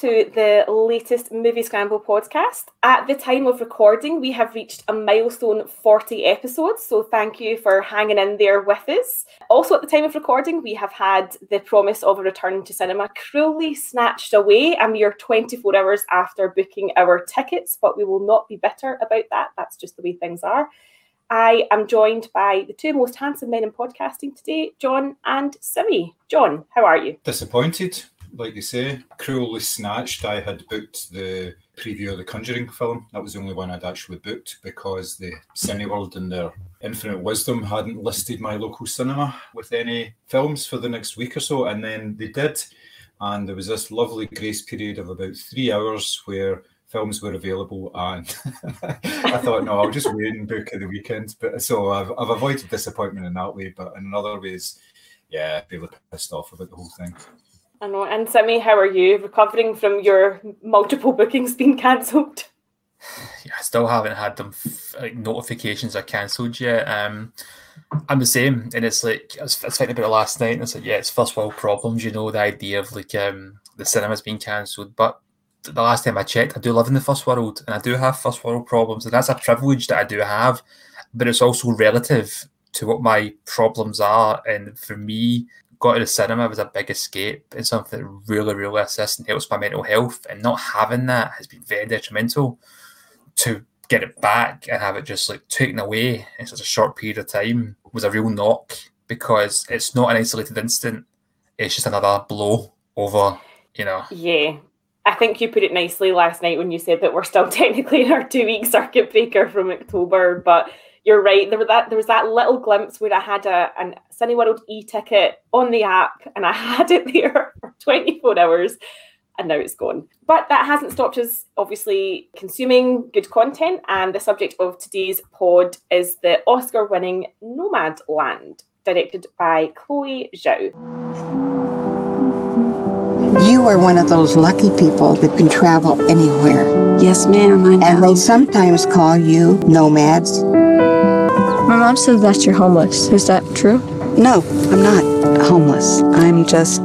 to the latest Movie Scramble podcast. At the time of recording, we have reached a milestone 40 episodes, so thank you for hanging in there with us. Also, at the time of recording, we have had the promise of a return to cinema cruelly snatched away a mere 24 hours after booking our tickets, but we will not be bitter about that. That's just the way things are. I am joined by the two most handsome men in podcasting today, John and Simi. John, how are you? Disappointed like you say, cruelly snatched. I had booked the preview of the Conjuring film. That was the only one I'd actually booked because the Cineworld in their infinite wisdom hadn't listed my local cinema with any films for the next week or so. And then they did. And there was this lovely grace period of about three hours where films were available and I thought no I'll just wait and book at the weekend but so I've, I've avoided disappointment in that way but in other ways yeah really pissed off about the whole thing I know. And Simi, how are you recovering from your multiple bookings being cancelled? Yeah, I still haven't had them like notifications are cancelled yet. Um, I'm the same, and it's like I was, I was thinking about it last night, and it's like, yeah, it's first world problems. You know, the idea of like um, the cinema's being cancelled, but the last time I checked, I do live in the first world, and I do have first world problems, and that's a privilege that I do have, but it's also relative to what my problems are, and for me, got to the cinema was a big escape and something that really, really assists and helps my mental health. And not having that has been very detrimental. To get it back and have it just like taken away in such a short period of time was a real knock because it's not an isolated incident. It's just another blow over, you know. Yeah. I think you put it nicely last night when you said that we're still technically in our two week circuit breaker from October, but you're right. There was that there was that little glimpse where I had a an World e-ticket on the app and I had it there for 24 hours and now it's gone. But that hasn't stopped us obviously consuming good content and the subject of today's pod is the Oscar-winning Nomadland, directed by Chloe Zhao. You are one of those lucky people that can travel anywhere. Yes, ma'am. I know. And they sometimes call you nomads. My mom says that you're homeless. Is that true? No, I'm not homeless. I'm just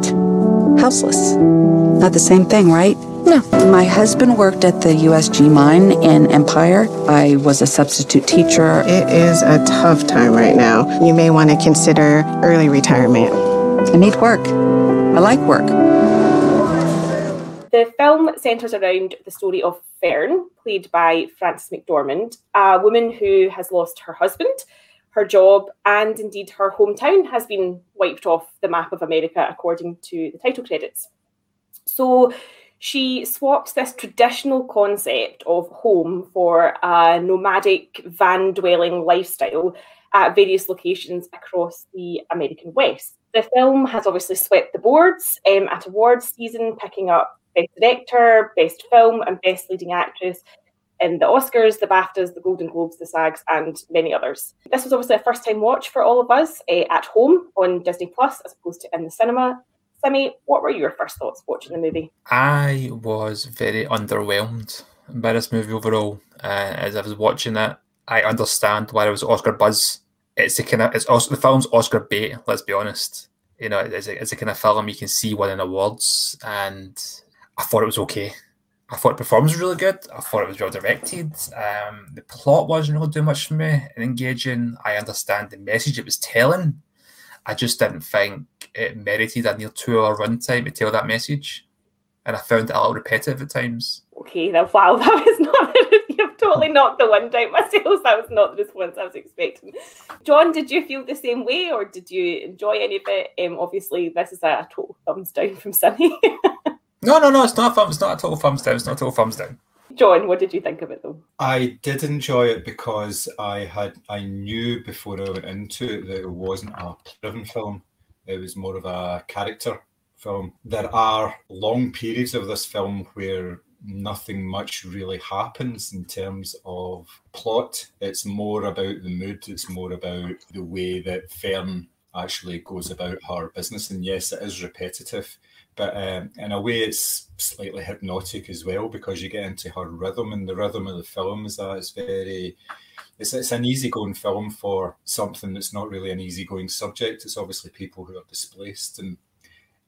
houseless. Not the same thing, right? No. My husband worked at the USG mine in Empire. I was a substitute teacher. It is a tough time right now. You may want to consider early retirement. I need work. I like work. The film centres around the story of Fern, played by Frances McDormand, a woman who has lost her husband, her job, and indeed her hometown has been wiped off the map of America, according to the title credits. So she swaps this traditional concept of home for a nomadic van dwelling lifestyle at various locations across the American West. The film has obviously swept the boards um, at awards season, picking up Best Director, Best Film, and Best Leading Actress in the Oscars, the BAFTAs, the Golden Globes, the SAGs, and many others. This was obviously a first time watch for all of us uh, at home on Disney Plus as opposed to in the cinema. Simi, what were your first thoughts watching the movie? I was very underwhelmed by this movie overall. Uh, as I was watching it, I understand why it was Oscar buzz. It's the kind of it's also the film's Oscar bait. Let's be honest. You know, it's a, it's a kind of film you can see winning awards, and I thought it was okay. I thought the performance was really good. I thought it was well directed. Um, the plot wasn't really doing much for me and engaging. I understand the message it was telling. I just didn't think it merited a near two hour runtime to tell that message. And I found it a little repetitive at times. Okay, now wow, that was not you've totally knocked the wind out my sails. That was not the response I was expecting. John, did you feel the same way or did you enjoy any of it? Um, obviously, this is a total thumbs down from Simi. No, no, no. It's not a thumbs. It's not a total thumbs down. It's not a total thumbs down. John, what did you think of it though? I did enjoy it because I had I knew before I went into it that it wasn't a driven film. It was more of a character film. There are long periods of this film where nothing much really happens in terms of plot. It's more about the mood. It's more about the way that Fern actually goes about her business. And yes, it is repetitive but um, in a way it's slightly hypnotic as well because you get into her rhythm and the rhythm of the film is that it's very it's, it's an easygoing film for something that's not really an easygoing subject it's obviously people who are displaced and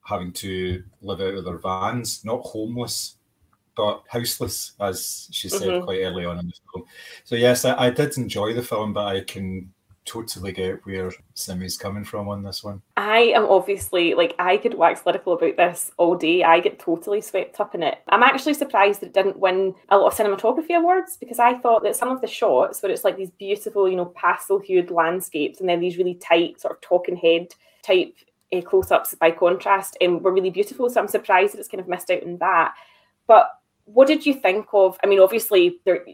having to live out of their vans, not homeless, but houseless, as she said Mhm. quite early on in the film. So yes, I, I did enjoy the film, but I can totally get where Simi's coming from on this one. I am obviously like I could wax lyrical about this all day. I get totally swept up in it. I'm actually surprised that it didn't win a lot of cinematography awards because I thought that some of the shots where it's like these beautiful, you know, pastel hued landscapes and then these really tight sort of talking head type uh, close ups by contrast um, were really beautiful. So I'm surprised that it's kind of missed out on that. But what did you think of? I mean, obviously there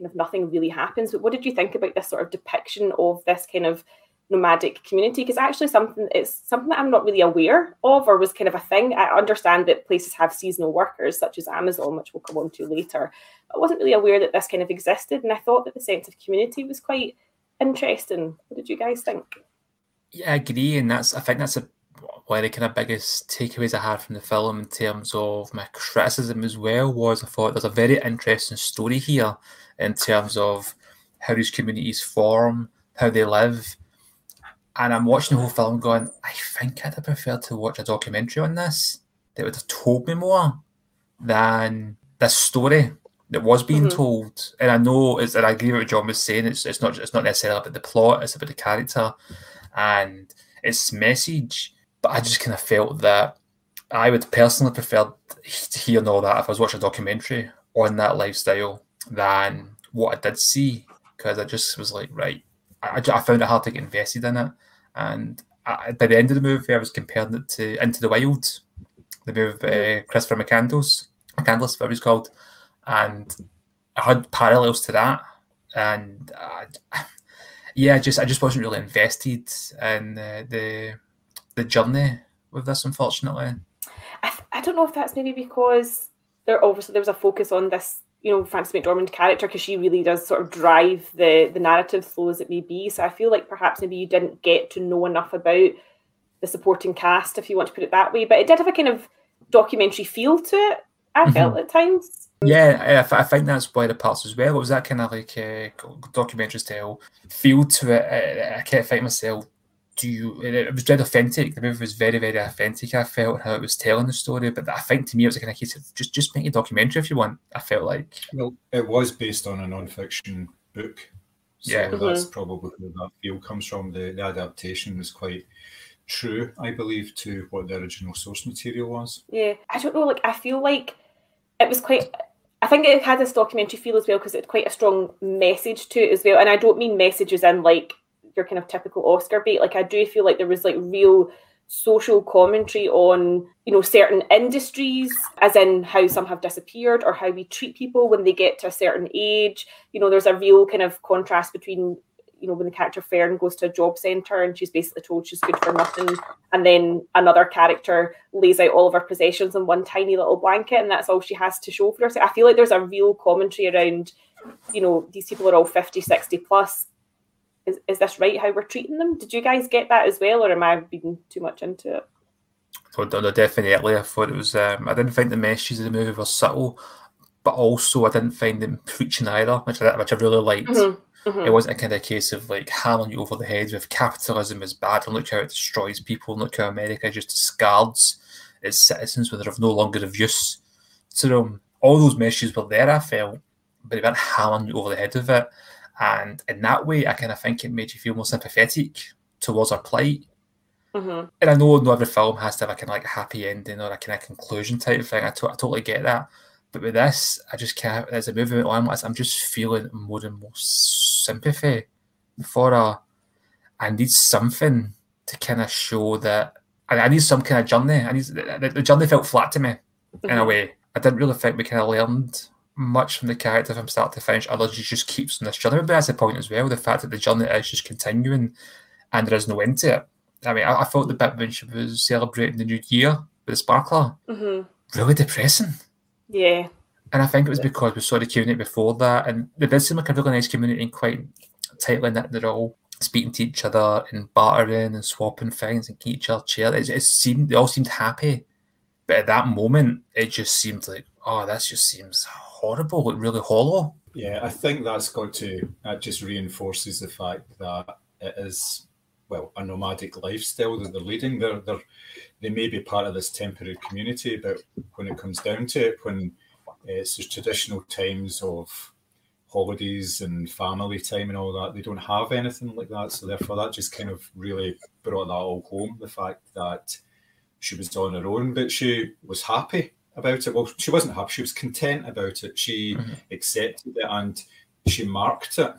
kind of nothing really happens, but what did you think about this sort of depiction of this kind of nomadic community because actually something it's something that I'm not really aware of or was kind of a thing. I understand that places have seasonal workers such as Amazon, which we'll come on to later. I wasn't really aware that this kind of existed, and I thought that the sense of community was quite interesting. What did you guys think? Yeah, I agree, and that's I think that's a, one of the kind of biggest takeaways I had from the film in terms of my criticism as well was I thought there's a very interesting story here in terms of how these communities form, how they live. And I'm watching the whole film going, I think I'd have preferred to watch a documentary on this that would have told me more than this story that was being Mhm. told. And I know it's and I agree with what John was saying, it's it's not it's not necessarily about the plot, it's about the character and its message. But I just kind of felt that I would personally prefer to hear all that if I was watching a documentary on that lifestyle than what I did see because I just was like, right, I, I found it hard to get invested in it. And I, by the end of the movie, I was comparing it to Into the Wild, the movie uh, Christopher McCandless, McCandless, whatever he's called, and I had parallels to that. And I, yeah, just I just wasn't really invested in uh, the the journey with this, unfortunately. I, th- I don't know if that's maybe because there obviously there was a focus on this, you know, Frances McDormand character because she really does sort of drive the the narrative slow as it may be. So I feel like perhaps maybe you didn't get to know enough about the supporting cast, if you want to put it that way. But it did have a kind of documentary feel to it. I mm-hmm. felt at times. Yeah, I, I think that's why the parts as well. It was that kind of like a documentary style feel to it. I, I can't find myself. Do you? It, it was very authentic. The movie was very, very authentic. I felt how it was telling the story. But I think to me, it was a kind of case of just just make a documentary if you want. I felt like Well, it was based on a non-fiction book, so Yeah. that's mm-hmm. probably where that feel comes from. The, the adaptation was quite true, I believe, to what the original source material was. Yeah, I don't know. Like, I feel like it was quite. I think it had this documentary feel as well because it had quite a strong message to it as well. And I don't mean messages in like your kind of typical Oscar bait. Like, I do feel like there was like real social commentary on you know certain industries as in how some have disappeared or how we treat people when they get to a certain age you know there's a real kind of contrast between you know when the character Fern goes to a job centre and she's basically told she's good for nothing and then another character lays out all of her possessions in one tiny little blanket and that's all she has to show for herself i feel like there's a real commentary around you know these people are all 50 60 plus is, is this right how we're treating them did you guys get that as well or am i being too much into it So no, definitely, I thought it was. Um, I didn't think the messages of the movie were subtle, but also I didn't find them preaching either, which I, which I really liked. Mhm, mhm. It wasn't a kind of case of like hammering you over the head with capitalism is bad and look how it destroys people and look how America just discards its citizens when they're of no longer of use to them. All those messages were there, I felt, but they weren't hammering you over the head with it. And in that way, I kind of think it made you feel more sympathetic towards our plight Mhm. and I know not every film has to have a kind of like happy ending or a kind of conclusion type of thing. I, to- I totally get that. But with this, I just can't, as a movie onwards, I'm just feeling more and more sympathy for her. I need something to kind of show that, I, I need some kind of journey. I need, the, the journey felt flat to me in a Mhm. way. I didn't really think we kind of learned much from the character from start to finish, other she just keeps on this journey. But that's the point as well, the fact that the journey is just continuing and there is no end to it. I mean, I, I felt the bit when she was celebrating the new year with the sparkler Mhm. really depressing. yeah And I think it was because we saw the community before that, and they did seem like a really nice community and quite tightly knit. They're all speaking to each other and bartering and swapping things and keep each other cheer. It, it seemed they all seemed happy, but at that moment, it just seemed like, oh, this just seems horrible, like really hollow. Yeah, I think that's got to that just reinforces the fact that it is well a nomadic lifestyle that they're leading. They're, they're they may be part of this temporary community, but when it comes down to it, when uh, it's the traditional times of holidays and family time and all that, they don't have anything like that. So therefore, that just kind of really brought that all home. The fact that she was on her own, but she was happy about it. Well, she wasn't happy; she was content about it. She mm-hmm. accepted it and she marked it.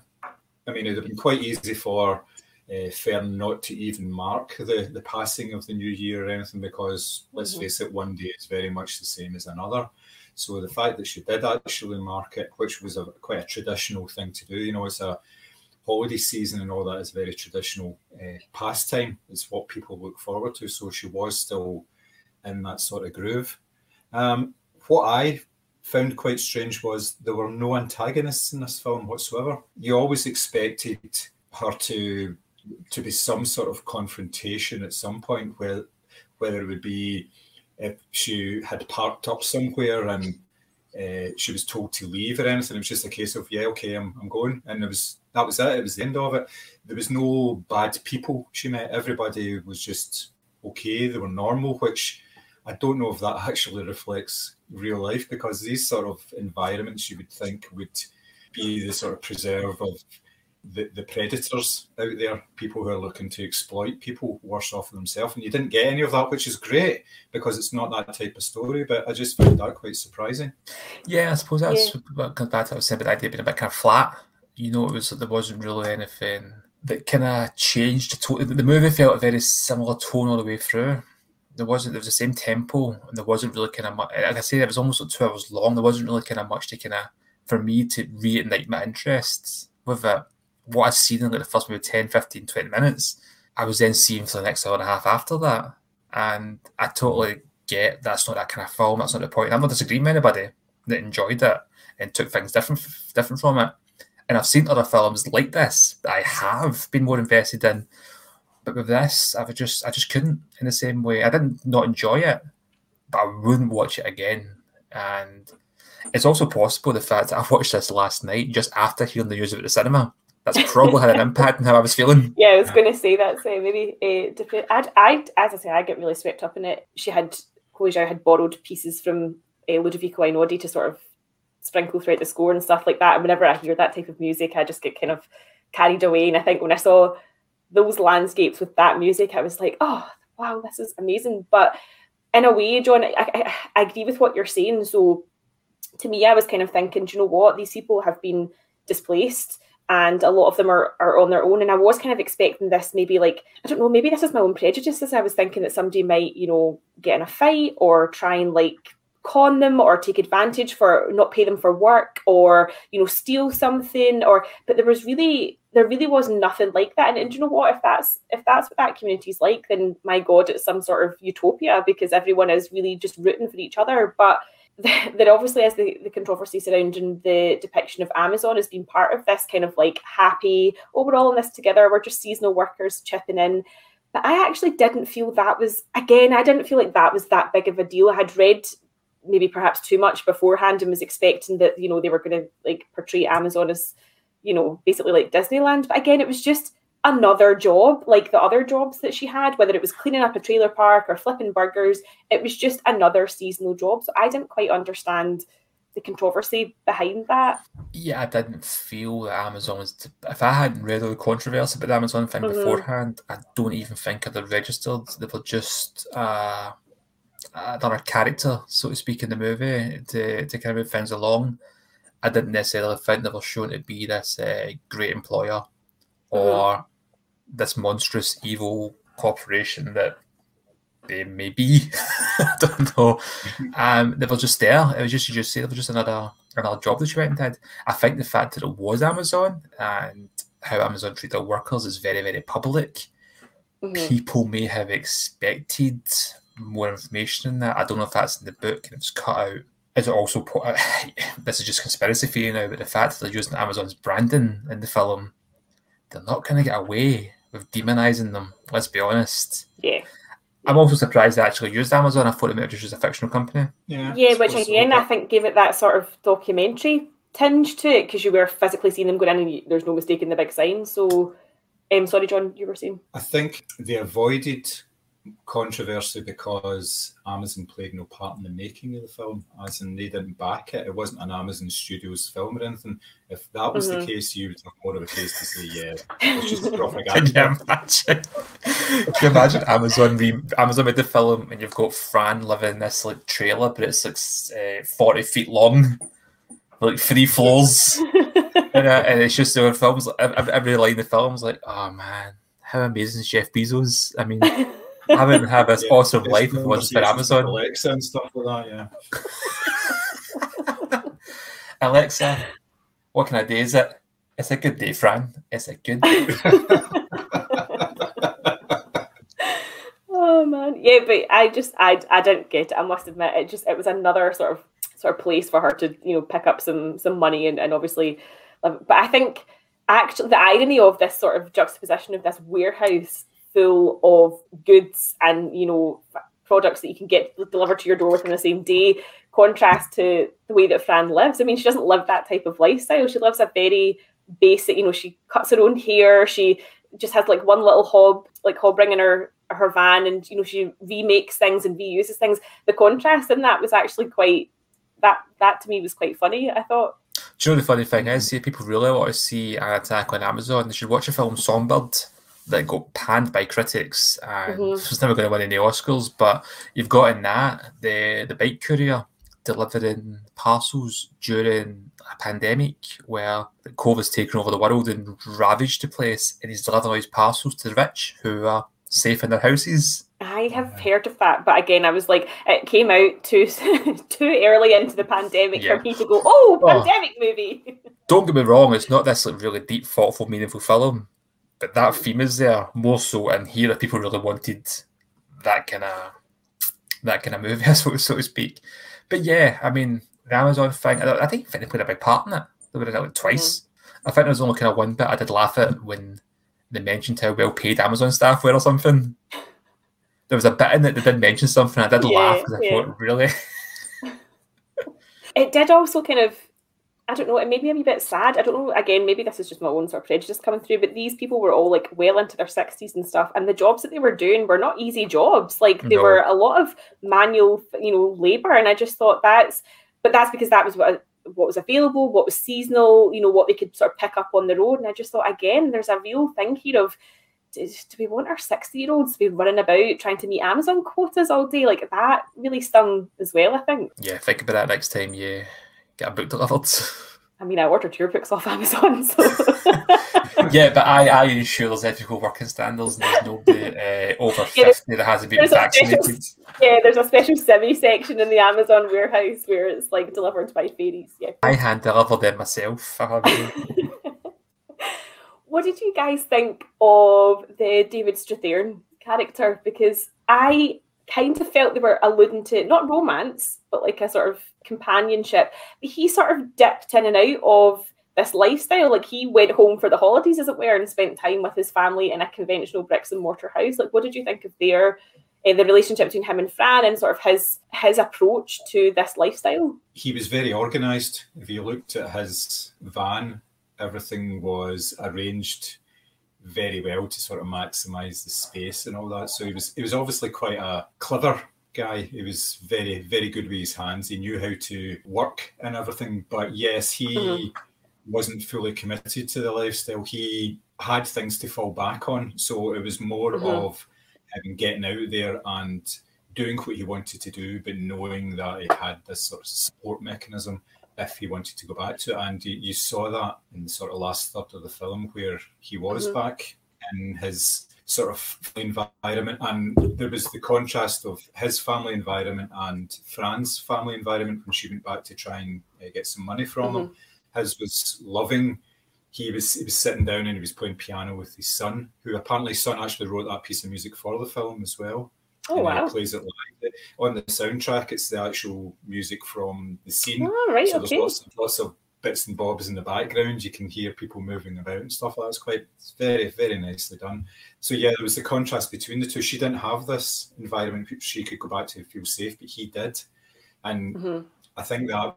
I mean, it'd have been quite easy for uh, Fern not to even mark the, the passing of the new year or anything because, let's mm-hmm. face it, one day is very much the same as another. So the fact that she did actually mark it, which was a quite a traditional thing to do, you know, it's a holiday season and all that is very traditional uh, pastime. It's what people look forward to. So she was still in that sort of groove. Um, what I found quite strange was there were no antagonists in this film whatsoever. You always expected her to to be some sort of confrontation at some point, where whether it would be if she had parked up somewhere and uh, she was told to leave or anything. It was just a case of yeah, okay, I'm, I'm going, and it was that was it. It was the end of it. There was no bad people she met. Everybody was just okay. They were normal, which I don't know if that actually reflects real life because these sort of environments you would think would be the sort of preserve of the, the predators out there, people who are looking to exploit people worse off themselves. And you didn't get any of that, which is great because it's not that type of story. But I just found that quite surprising. Yeah, I suppose that's yeah. what comes back to what I was saying about the idea being a bit kind of flat. You know, it was there wasn't really anything that kind of changed. The movie felt a very similar tone all the way through. There wasn't there was the same tempo, and there wasn't really kind of much. Like I say, it was almost like two hours long. There wasn't really kind of much to kind of for me to reignite my interests with it what I'd seen in like the first maybe 10, 15, 20 minutes, I was then seeing for the next hour and a half after that. And I totally get that's not that kind of film, that's not the point. I'm not disagreeing with anybody that enjoyed it and took things different different from it. And I've seen other films like this that I have been more invested in. But with this, I just I just couldn't in the same way. I didn't not enjoy it, but I wouldn't watch it again. And it's also possible the fact that I watched this last night just after hearing the news of it at the cinema that's probably had an impact on how I was feeling. Yeah, I was going to say that. So maybe uh, I, I, as I say, I get really swept up in it. She had Chloe Zhao had borrowed pieces from uh, Ludovico Einaudi to sort of sprinkle throughout the score and stuff like that. And whenever I hear that type of music, I just get kind of carried away. And I think when I saw those landscapes with that music, I was like, oh wow, this is amazing. But in a way, John, I, I, I agree with what you're saying. So to me, I was kind of thinking, do you know what? These people have been displaced and a lot of them are, are on their own. And I was kind of expecting this maybe like, I don't know, maybe this is my own prejudices. I was thinking that somebody might, you know, get in a fight or try and like con them or take advantage for not pay them for work or, you know, steal something or but there was really there really was nothing like that. And, and you know what? If that's if that's what that community is like, then my God, it's some sort of utopia because everyone is really just rooting for each other. But that obviously as the, the controversy surrounding the depiction of Amazon has been part of this kind of like happy, oh, we're all in this together, we're just seasonal workers chipping in. But I actually didn't feel that was, again, I didn't feel like that was that big of a deal. I had read maybe perhaps too much beforehand and was expecting that, you know, they were going to like portray Amazon as, you know, basically like Disneyland. But again, it was just, another job like the other jobs that she had, whether it was cleaning up a trailer park or flipping burgers. It was just another seasonal job. So I didn't quite understand the controversy behind that. Yeah, I didn't feel that Amazon was. If I hadn't read all the controversy about the Amazon thing mm-hmm. beforehand, I don't even think I'd have registered. They were just uh, another character, so to speak, in the movie to, to kind of move things along. I didn't necessarily think they were shown to be this uh, great employer mm-hmm. or this monstrous evil corporation that they may be. I don't know. Um, they were just there. It was just you just say it was just another another job that she went and did. I think the fact that it was Amazon and how Amazon treat their workers is very very public. Mm-hmm. People may have expected more information in that. I don't know if that's in the book and it's cut out. Is it also put? this is just conspiracy theory now, but the fact that they're using Amazon's branding in the film, they're not going to get away with demonizing them. Let's be honest. Yeah. I'm also surprised they actually used Amazon. I thought it might just as a fictional company. Yeah, yeah, which again I think gave it that sort of documentary tinge to it because you were physically seeing them going in and you, there's no mistake in the big sign. So Um, sorry, John, you were saying. I think they avoided controversy because Amazon played no part in the making of the film, as in they didn't back it. It wasn't an Amazon Studios film or anything. If that was Mhm. the case, you would have more of a case to say, yeah, it's just Can you imagine? Can you imagine Amazon re- Amazon made the film and you've got Fran living in this like trailer, but it's like uh, forty feet long, like three floors, and, uh, and it's just their films. like, Every line in the film's like, oh man, how amazing is Jeff Bezos? I mean, I wouldn't have this Yeah, awesome life if it wasn't for Amazon. Alexa and stuff like that, yeah. Alexa, what kind of day is it? It's a good day, Fran. It's a good day. Oh man, yeah, but I just I I didn't get it. I must admit, it just it was another sort of sort of place for her to you know pick up some some money and and obviously, um, but I think actually the irony of this sort of juxtaposition of this warehouse full of goods and you know products that you can get delivered to your door within the same day contrast to the way that Fran lives. I mean, she doesn't live that type of lifestyle. She lives a very basic, you know, she cuts her own hair. She just has like one little hob, like hob ring in her her van, and you know, she remakes things and reuses things. The contrast in that was actually quite that that to me was quite funny. I thought. Do you know the funny thing is, see, people really want to see an attack on Amazon. They should watch a film Songbird that got panned by critics and Mhm. was never going to win any Oscars. But you've got in that the the bike courier delivering parcels during a pandemic where the COVID's taken over the world and ravaged the place, and he's delivering his parcels to the rich who are safe in their houses. I have heard of that, but again, I was like, it came out too too early into the pandemic Yeah. for me to go, oh, Oh. pandemic movie. Don't get me wrong, it's not this like really deep, thoughtful, meaningful film, but that hmm. theme is there more so. And here, if people really wanted that kind of that kind of movie, suppose, so to speak. But yeah, I mean, the Amazon thing, I, I think they played a big part in it. They were in it like twice. Hmm. I think there was only kind of one bit I did laugh at when they mentioned how well paid Amazon staff were or something. There was a bit in it that did mention something. I did Yeah, laugh because I thought, really? It did also kind of, I don't know, it made me a wee bit sad. I don't know, again, maybe this is just my own sort of prejudice coming through, but these people were all like well into their 60s and stuff, and the jobs that they were doing were not easy jobs. Like they No. were a lot of manual, you know, labor, and I just thought that's, but that's because that was what what was available, what was seasonal, you know, what they could sort of pick up on the road. And I just thought, again, there's a real thing here of do do we want our 60 year olds to be running about trying to meet Amazon quotas all day? Like that really stung as well, I think. Yeah, think about that next time you get a book delivered. I mean, I ordered your books off Amazon, so yeah, but I, I ensure there's ethical working standards and there's nobody uh, over Yeah, 50 that hasn't been a special- vaccinated. yeah, there's a special Simi section in the Amazon warehouse where it's like delivered by fairies. Yeah. I hand delivered them myself. What did you guys think of the David Strathairn character? Because I kind of felt they were alluding to not romance, but like a sort of companionship. He sort of dipped in and out of this lifestyle. Like he went home for the holidays, as it were, and spent time with his family in a conventional bricks and mortar house. Like, what did you think of their uh, the relationship between him and Fran and sort of his his approach to this lifestyle? he was very organized. If you looked at his van, everything was arranged very well to sort of maximize the space and all that. So he was he was obviously quite a clever guy. He was very very good with his hands. He knew how to work and everything. But yes, he Mhm. wasn't fully committed to the lifestyle. He had things to fall back on. So it was more Mhm. of him getting out there and doing what he wanted to do, but knowing that he had this sort of support mechanism if he wanted to go back to it. And you, you saw that in the sort of last third of the film where he was Mhm. back in his sort of environment. And there was the contrast of his family environment and Fran's family environment when she went back to try and uh, get some money from him. His was loving. He was he was sitting down and he was playing piano with his son, who apparently son actually wrote that piece of music for the film as well Oh wow! plays it live. On the soundtrack, it's the actual music from the scene. Oh, right, so there's okay. lots, lots of bits and bobs in the background. You can hear people moving about and stuff. That's quite it's very, very nicely done. So yeah, there was the contrast between the two. She didn't have this environment she could go back to and feel safe, but he did. And Mhm. I think that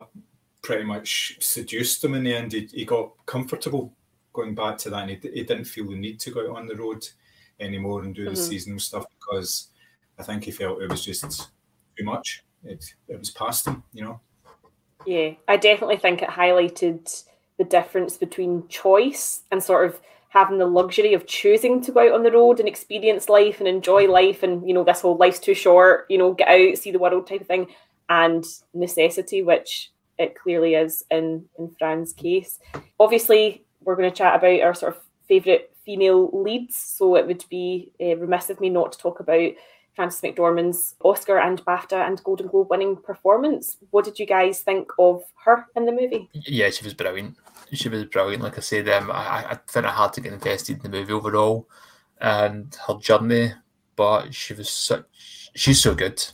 pretty much seduced him in the end. He, he got comfortable going back to that, and he, he didn't feel the need to go out on the road anymore and do mm-hmm. the seasonal stuff because I think he felt it was just too much. It it was past him, you know. Yeah, I definitely think it highlighted the difference between choice and sort of having the luxury of choosing to go out on the road and experience life and enjoy life and you know this whole life's too short you know get out see the world type of thing and necessity which it clearly is in in fran's case obviously we're going to chat about our sort of favorite female leads so it would be uh, remiss of me not to talk about Frances McDormand's Oscar and BAFTA and Golden Globe winning performance. What did you guys think of her in the movie? Yeah, she was brilliant. She was brilliant. Like I said, um, I, I found it hard to get invested in the movie overall and her journey, but she was such. She's so good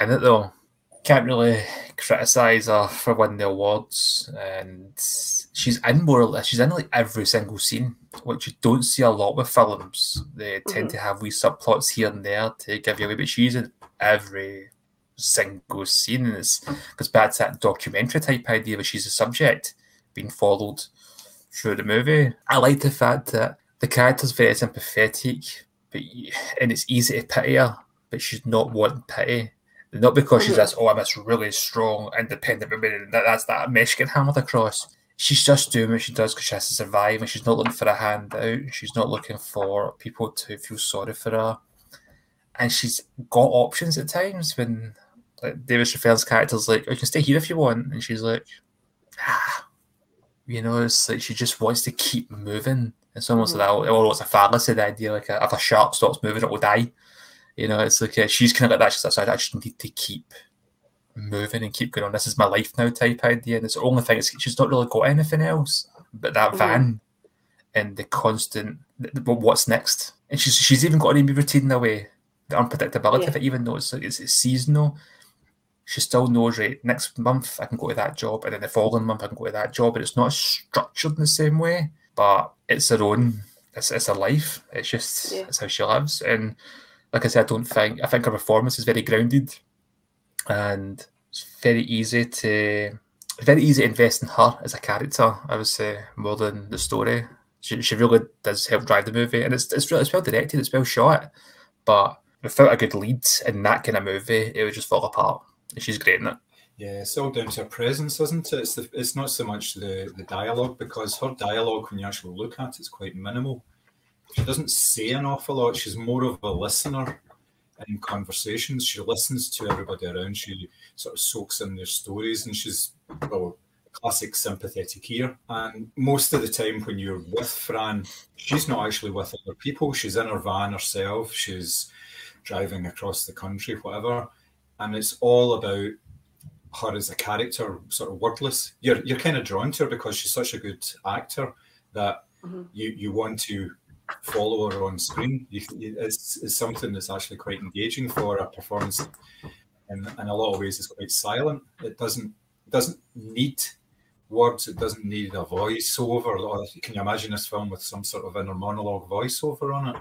in it though. Can't really criticize her for winning the awards, and she's in more or less. She's in like every single scene which you don't see a lot with films. They tend mm-hmm. to have wee subplots here and there to give you away, but she's in every single scene. And it's because back to that documentary type idea where she's a subject being followed through the movie. I like the fact that the character's very sympathetic, but and it's easy to pity her, but she's not wanting pity. Not because she's mm-hmm. this, oh, I'm this really strong, independent woman, that, that's that mesh getting hammered across she's just doing what she does because she has to survive and she's not looking for a handout. She's not looking for people to feel sorry for her. And she's got options at times when like David Strathairn's character's like, oh, you can stay here if you want. And she's like, ah. You know, it's like she just wants to keep moving. It's almost mm-hmm. like, oh, it's a fallacy, the idea like if a shark stops moving, it will die. You know, it's like uh, she's kind of like that. She's like, I actually need to keep moving and keep going on. This is my life now type idea. And it's the only thing is she's not really got anything else but that mm-hmm. van and the constant what's next. And she's she's even got an routine in a way, the unpredictability yeah. of it, even though it's, it's, it's seasonal. She still knows, right, next month I can go to that job, and then the following month I can go to that job. And it's not structured in the same way, but it's her own, it's, it's her life. It's just, yeah. it's how she lives. And like I said, I don't think, I think her performance is very grounded and it's very easy to very easy to invest in her as a character. I would say more than the story. She, she really does help drive the movie, and it's it's, really, it's well directed, it's well shot, but without a good lead in that kind of movie, it would just fall apart. And she's great in it. Yeah, it's all down to her presence, isn't it? It's the, it's not so much the the dialogue because her dialogue, when you actually look at it, is quite minimal. She doesn't say an awful lot. She's more of a listener in conversations. She listens to everybody around. She sort of soaks in their stories, and she's well, classic sympathetic ear. And most of the time, when you're with Fran, she's not actually with other people. She's in her van herself. She's driving across the country, whatever, and it's all about her as a character, sort of wordless. You're you're kind of drawn to her because she's such a good actor that mm-hmm. you you want to follow her on screen. It's, it's something that's actually quite engaging for a performance. In, in a lot of ways, it's quite silent. It doesn't it doesn't need words. It doesn't need a voiceover. Or can you imagine this film with some sort of inner monologue voiceover on it,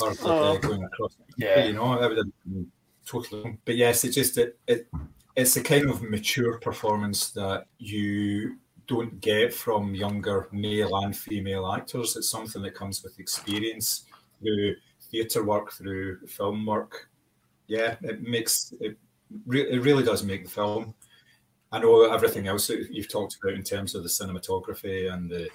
or uh, oh. going across? Yeah, you know, that would have been totally. But yes, it just it, it it's a kind of mature performance that you don't get from younger male and female actors. It's something that comes with experience through theatre work, through film work. Yeah, it makes it. Re- it really does make the film. I know everything else that you've talked about in terms of the cinematography and the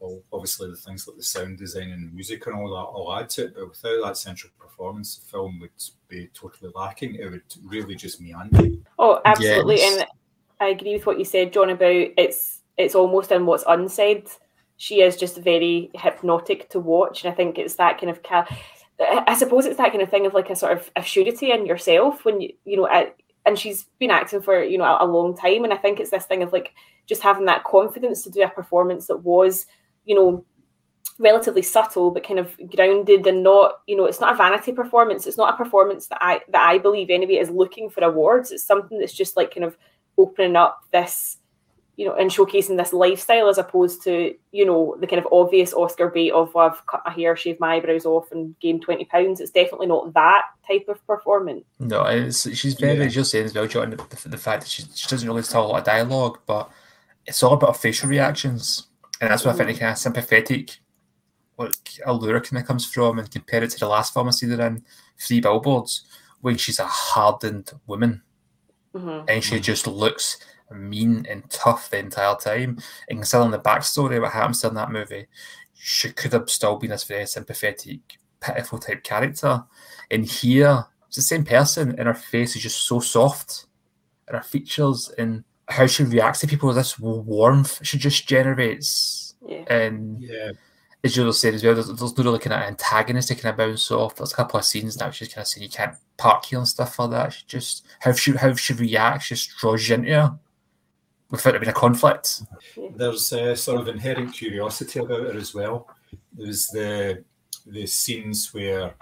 well, obviously the things like the sound design and music and all that all add to it, but without that central performance, the film would be totally lacking. It would really just meander. Oh, absolutely, yes. and I agree with what you said, John, about it's it's almost in what's unsaid. She is just very hypnotic to watch, and I think it's that kind of cal- I suppose it's that kind of thing of like a sort of a surety in yourself when you you know and she's been acting for you know a, a long time, and I think it's this thing of like just having that confidence to do a performance that was you know relatively subtle but kind of grounded and not you know it's not a vanity performance it's not a performance that i that i believe anyway is looking for awards it's something that's just like kind of opening up this you know, and showcasing this lifestyle as opposed to, you know, the kind of obvious Oscar bait of well, I've cut my hair, shaved my eyebrows off, and gained twenty pounds. It's definitely not that type of performance. No, it's, she's very, yeah. just saying as well, John, the, the fact that she, she doesn't really tell a lot of dialogue, but it's all about facial reactions and that's where I think the mm-hmm. kind of sympathetic like allure kind of comes from, and compare it to the last film I see her in, Three Billboards, when she's a hardened woman, Mhm. and she just looks mean and tough the entire time. And considering the backstory, of what happens in that movie, she could have still been this very sympathetic, pitiful type character. And here, it's the same person, and her face is just so soft, and her features and how she reacts to people, this warmth she just generates. Yeah. And Yeah, as Jules said as well, there's, there's no really kind of antagonist to kind of bounce off. There's a couple of scenes now she's kind of saying you can't park here and stuff like that. She just how she how she reacts just draws you into her without there being a conflict. there's uh, sort of inherent curiosity about her as well. There's the the scenes where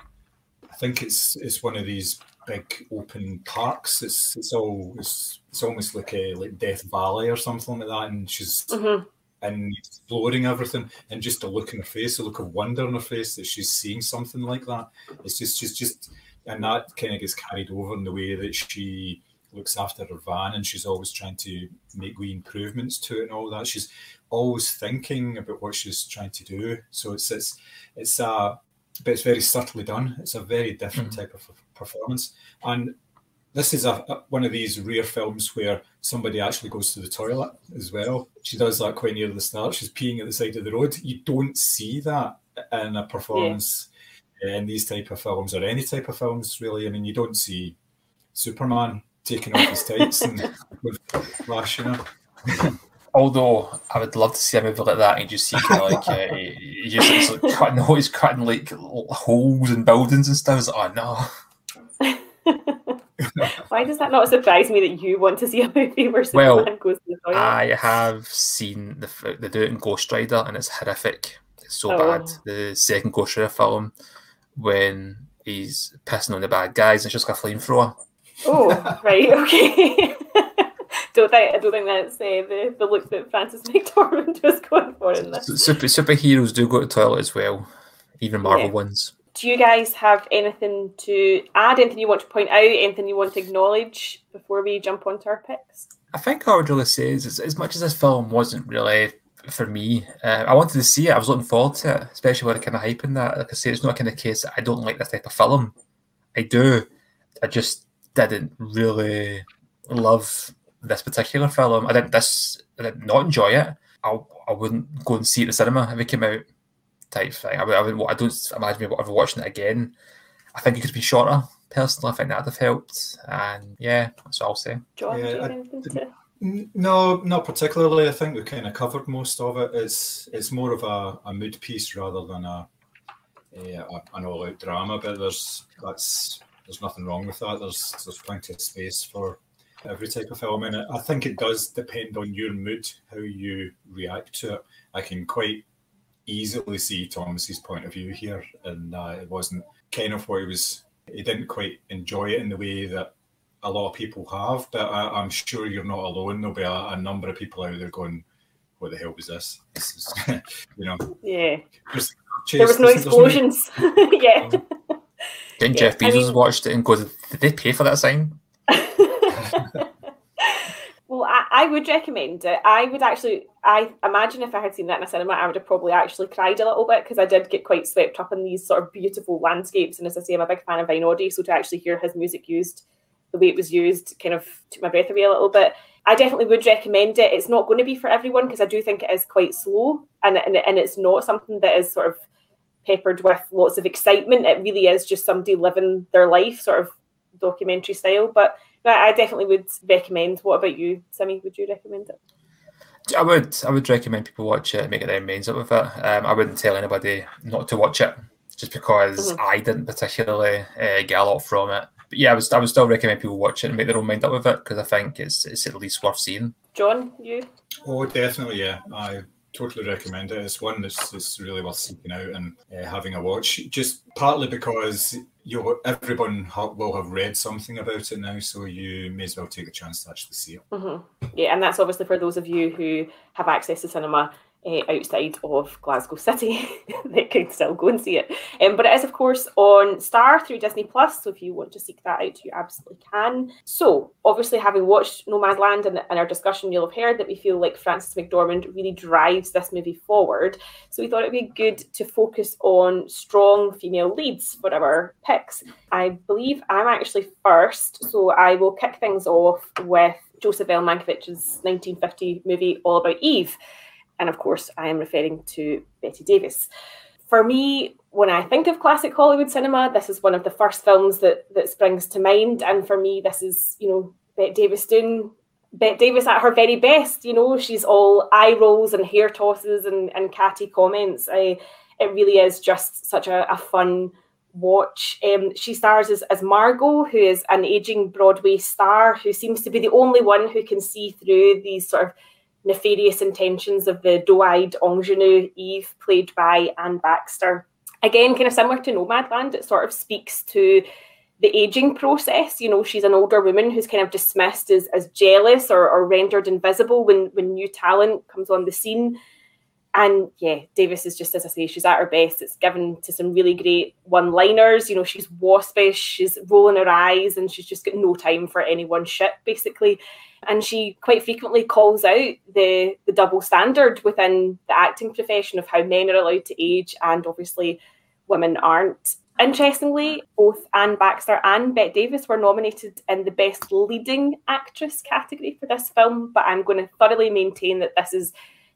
I think it's it's one of these big open parks. It's it's all it's, it's almost like a like Death Valley or something like that, and she's Mhm. And exploring everything, and just a look in her face, a look of wonder in her face that she's seeing something like that. It's just she's just, and that kind of gets carried over in the way that she looks after her van, and she's always trying to make wee improvements to it and all that. She's always thinking about what she's trying to do. So it's it's it's a but it's very subtly done. It's a very different mm-hmm. type of performance, and this is a, a- one of these rare films where somebody actually goes to the toilet as well. She does that quite near the start. She's peeing at the side of the road. You don't see that in a performance in these type of films or any type of films, really. I mean, you don't see Superman taking off his tights and with flash, you know. Although I would love to see a movie like that and just see kind of like uh, he just it's like cutting no, he's cutting like holes in buildings and stuff. It's like, oh no. Why does that not surprise me that you want to see a movie where Well, Superman goes to the toilet? I have seen the they do it in Ghost Rider and it's horrific. It's so Oh. bad. The second Ghost Rider film when he's pissing on the bad guys and it's just got a flamethrower. Oh, right, okay. don't think I don't think that's uh, the the look that Frances McDormand was going for in this. Super superheroes do go to the toilet as well, even Marvel Yeah. ones. Do you guys have anything to add? Anything you want to point out? Anything you want to acknowledge before we jump onto our picks? I think I would really say is, as much as this film wasn't really for me, uh, I wanted to see it. I was looking forward to it, especially with the kind of hype in that. Like I say, it's not kind of case I don't like this type of film. I do. I just didn't really love this particular film. I didn't this. I did not enjoy it. I, I wouldn't go and see it at the cinema if it came out. Type thing. I, I, I don't imagine me ever watching it again. I think it could be shorter. Personally, I think that'd have helped. And yeah, that's all I'll say. John, do Yeah, you I anything to? N- No, not particularly. I think we kind of covered most of it. It's it's more of a, a mood piece rather than a, a, a an all out drama. But there's that's there's nothing wrong with that. There's there's plenty of space for every type of film, and I think it does depend on your mood how you react to it. I can quite easily see Thomas's point of view here, and uh, it wasn't kind of what he was. He didn't quite enjoy it in the way that a lot of people have, but I, I'm sure you're not alone. There'll be a, a number of people out there going, "What the hell was this?" this is, you know, Yeah, there's there was no there's- there's explosions. yeah. Didn't Yeah, Jeff I Bezos mean- watched it and go, did they pay for that sign? Well, I, I would recommend it. I would actually, I imagine if I had seen that in a cinema, I would have probably actually cried a little bit because I did get quite swept up in these sort of beautiful landscapes. And as I say, I'm a big fan of Einaudi, so to actually hear his music used the way it was used kind of took my breath away a little bit. I definitely would recommend it. It's not going to be for everyone because I do think it is quite slow and, and, and it's not something that is sort of peppered with lots of excitement. It really is just somebody living their life, sort of documentary style. But but I definitely would recommend. What about you, Sammy? Would you recommend it? I would I would recommend people watch it and make their own minds up with it. Um, I wouldn't tell anybody not to watch it just because Mhm. I didn't particularly uh, get a lot from it. But yeah, I would, I would still recommend people watch it and make their own mind up with it because I think it's it's at least worth seeing. John, you? Oh, definitely, yeah. I totally recommend it. It's one that's, that's really worth seeking out and uh, having a watch. Just partly because you everyone will have read something about it now, so you may as well take a chance to actually see it. hmm Yeah, and that's obviously for those of you who have access to cinema uh, outside of Glasgow City that could still go and see it. Um, but it is, of course, on Star through Disney Plus. So if you want to seek that out, you absolutely can. So, obviously, having watched Nomadland and, and our discussion, you'll have heard that we feel like Frances McDormand really drives this movie forward. So we thought it'd be good to focus on strong female leads for our picks. I believe I'm actually first, so I will kick things off with Joseph L. Mankiewicz's 1950 movie All About Eve. And of course, I am referring to Bette Davis. For me, when I think of classic Hollywood cinema, this is one of the first films that that springs to mind. And for me, this is, you know, Bette Davis doing Bette Davis at her very best. You know, she's all eye rolls and hair tosses and, and catty comments. I, it really is just such a, a fun watch. Um, she stars as, as Margot, who is an aging Broadway star who seems to be the only one who can see through these sort of nefarious intentions of the doe-eyed ingenue Eve, played by Anne Baxter. Again, kind of similar to Nomadland, it sort of speaks to the aging process. You know, she's an older woman who's kind of dismissed as, as jealous or, or rendered invisible when, when new talent comes on the scene. And yeah, Davis is just as I say, she's at her best. It's given to some really great one-liners. You know, she's waspish, she's rolling her eyes, and she's just got no time for any one shit, basically. And she quite frequently calls out the the double standard within the acting profession of how men are allowed to age and obviously women aren't. Interestingly, both Anne Baxter and Bette Davis were nominated in the Best Leading Actress category for this film, but I'm going to thoroughly maintain that this is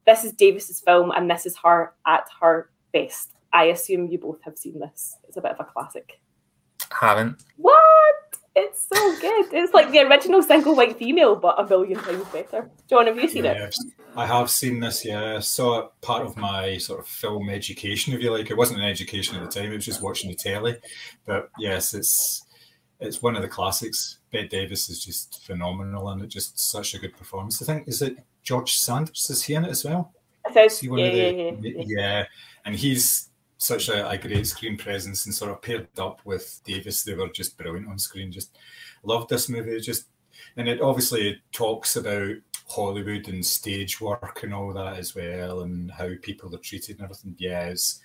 this is Davis's film and this is her at her best. I assume you both have seen this. It's a bit of a classic. Haven't. What? It's so good. It's like the original single white female, but a million times better. John, have you seen yes, it? I have seen this, yeah. I saw it part of my sort of film education, if you like. It wasn't an education at the time, it was just watching the telly. But yes, it's it's one of the classics. Bette Davis is just phenomenal and it just such a good performance. I think is it George Sanders is he in it as well? Says, yeah, the, yeah, yeah, yeah, and he's such a, a, great screen presence and sort of paired up with Davis, they were just brilliant on screen. Just loved this movie. Just and it obviously talks about Hollywood and stage work and all that as well, and how people are treated and everything. Yeah, was,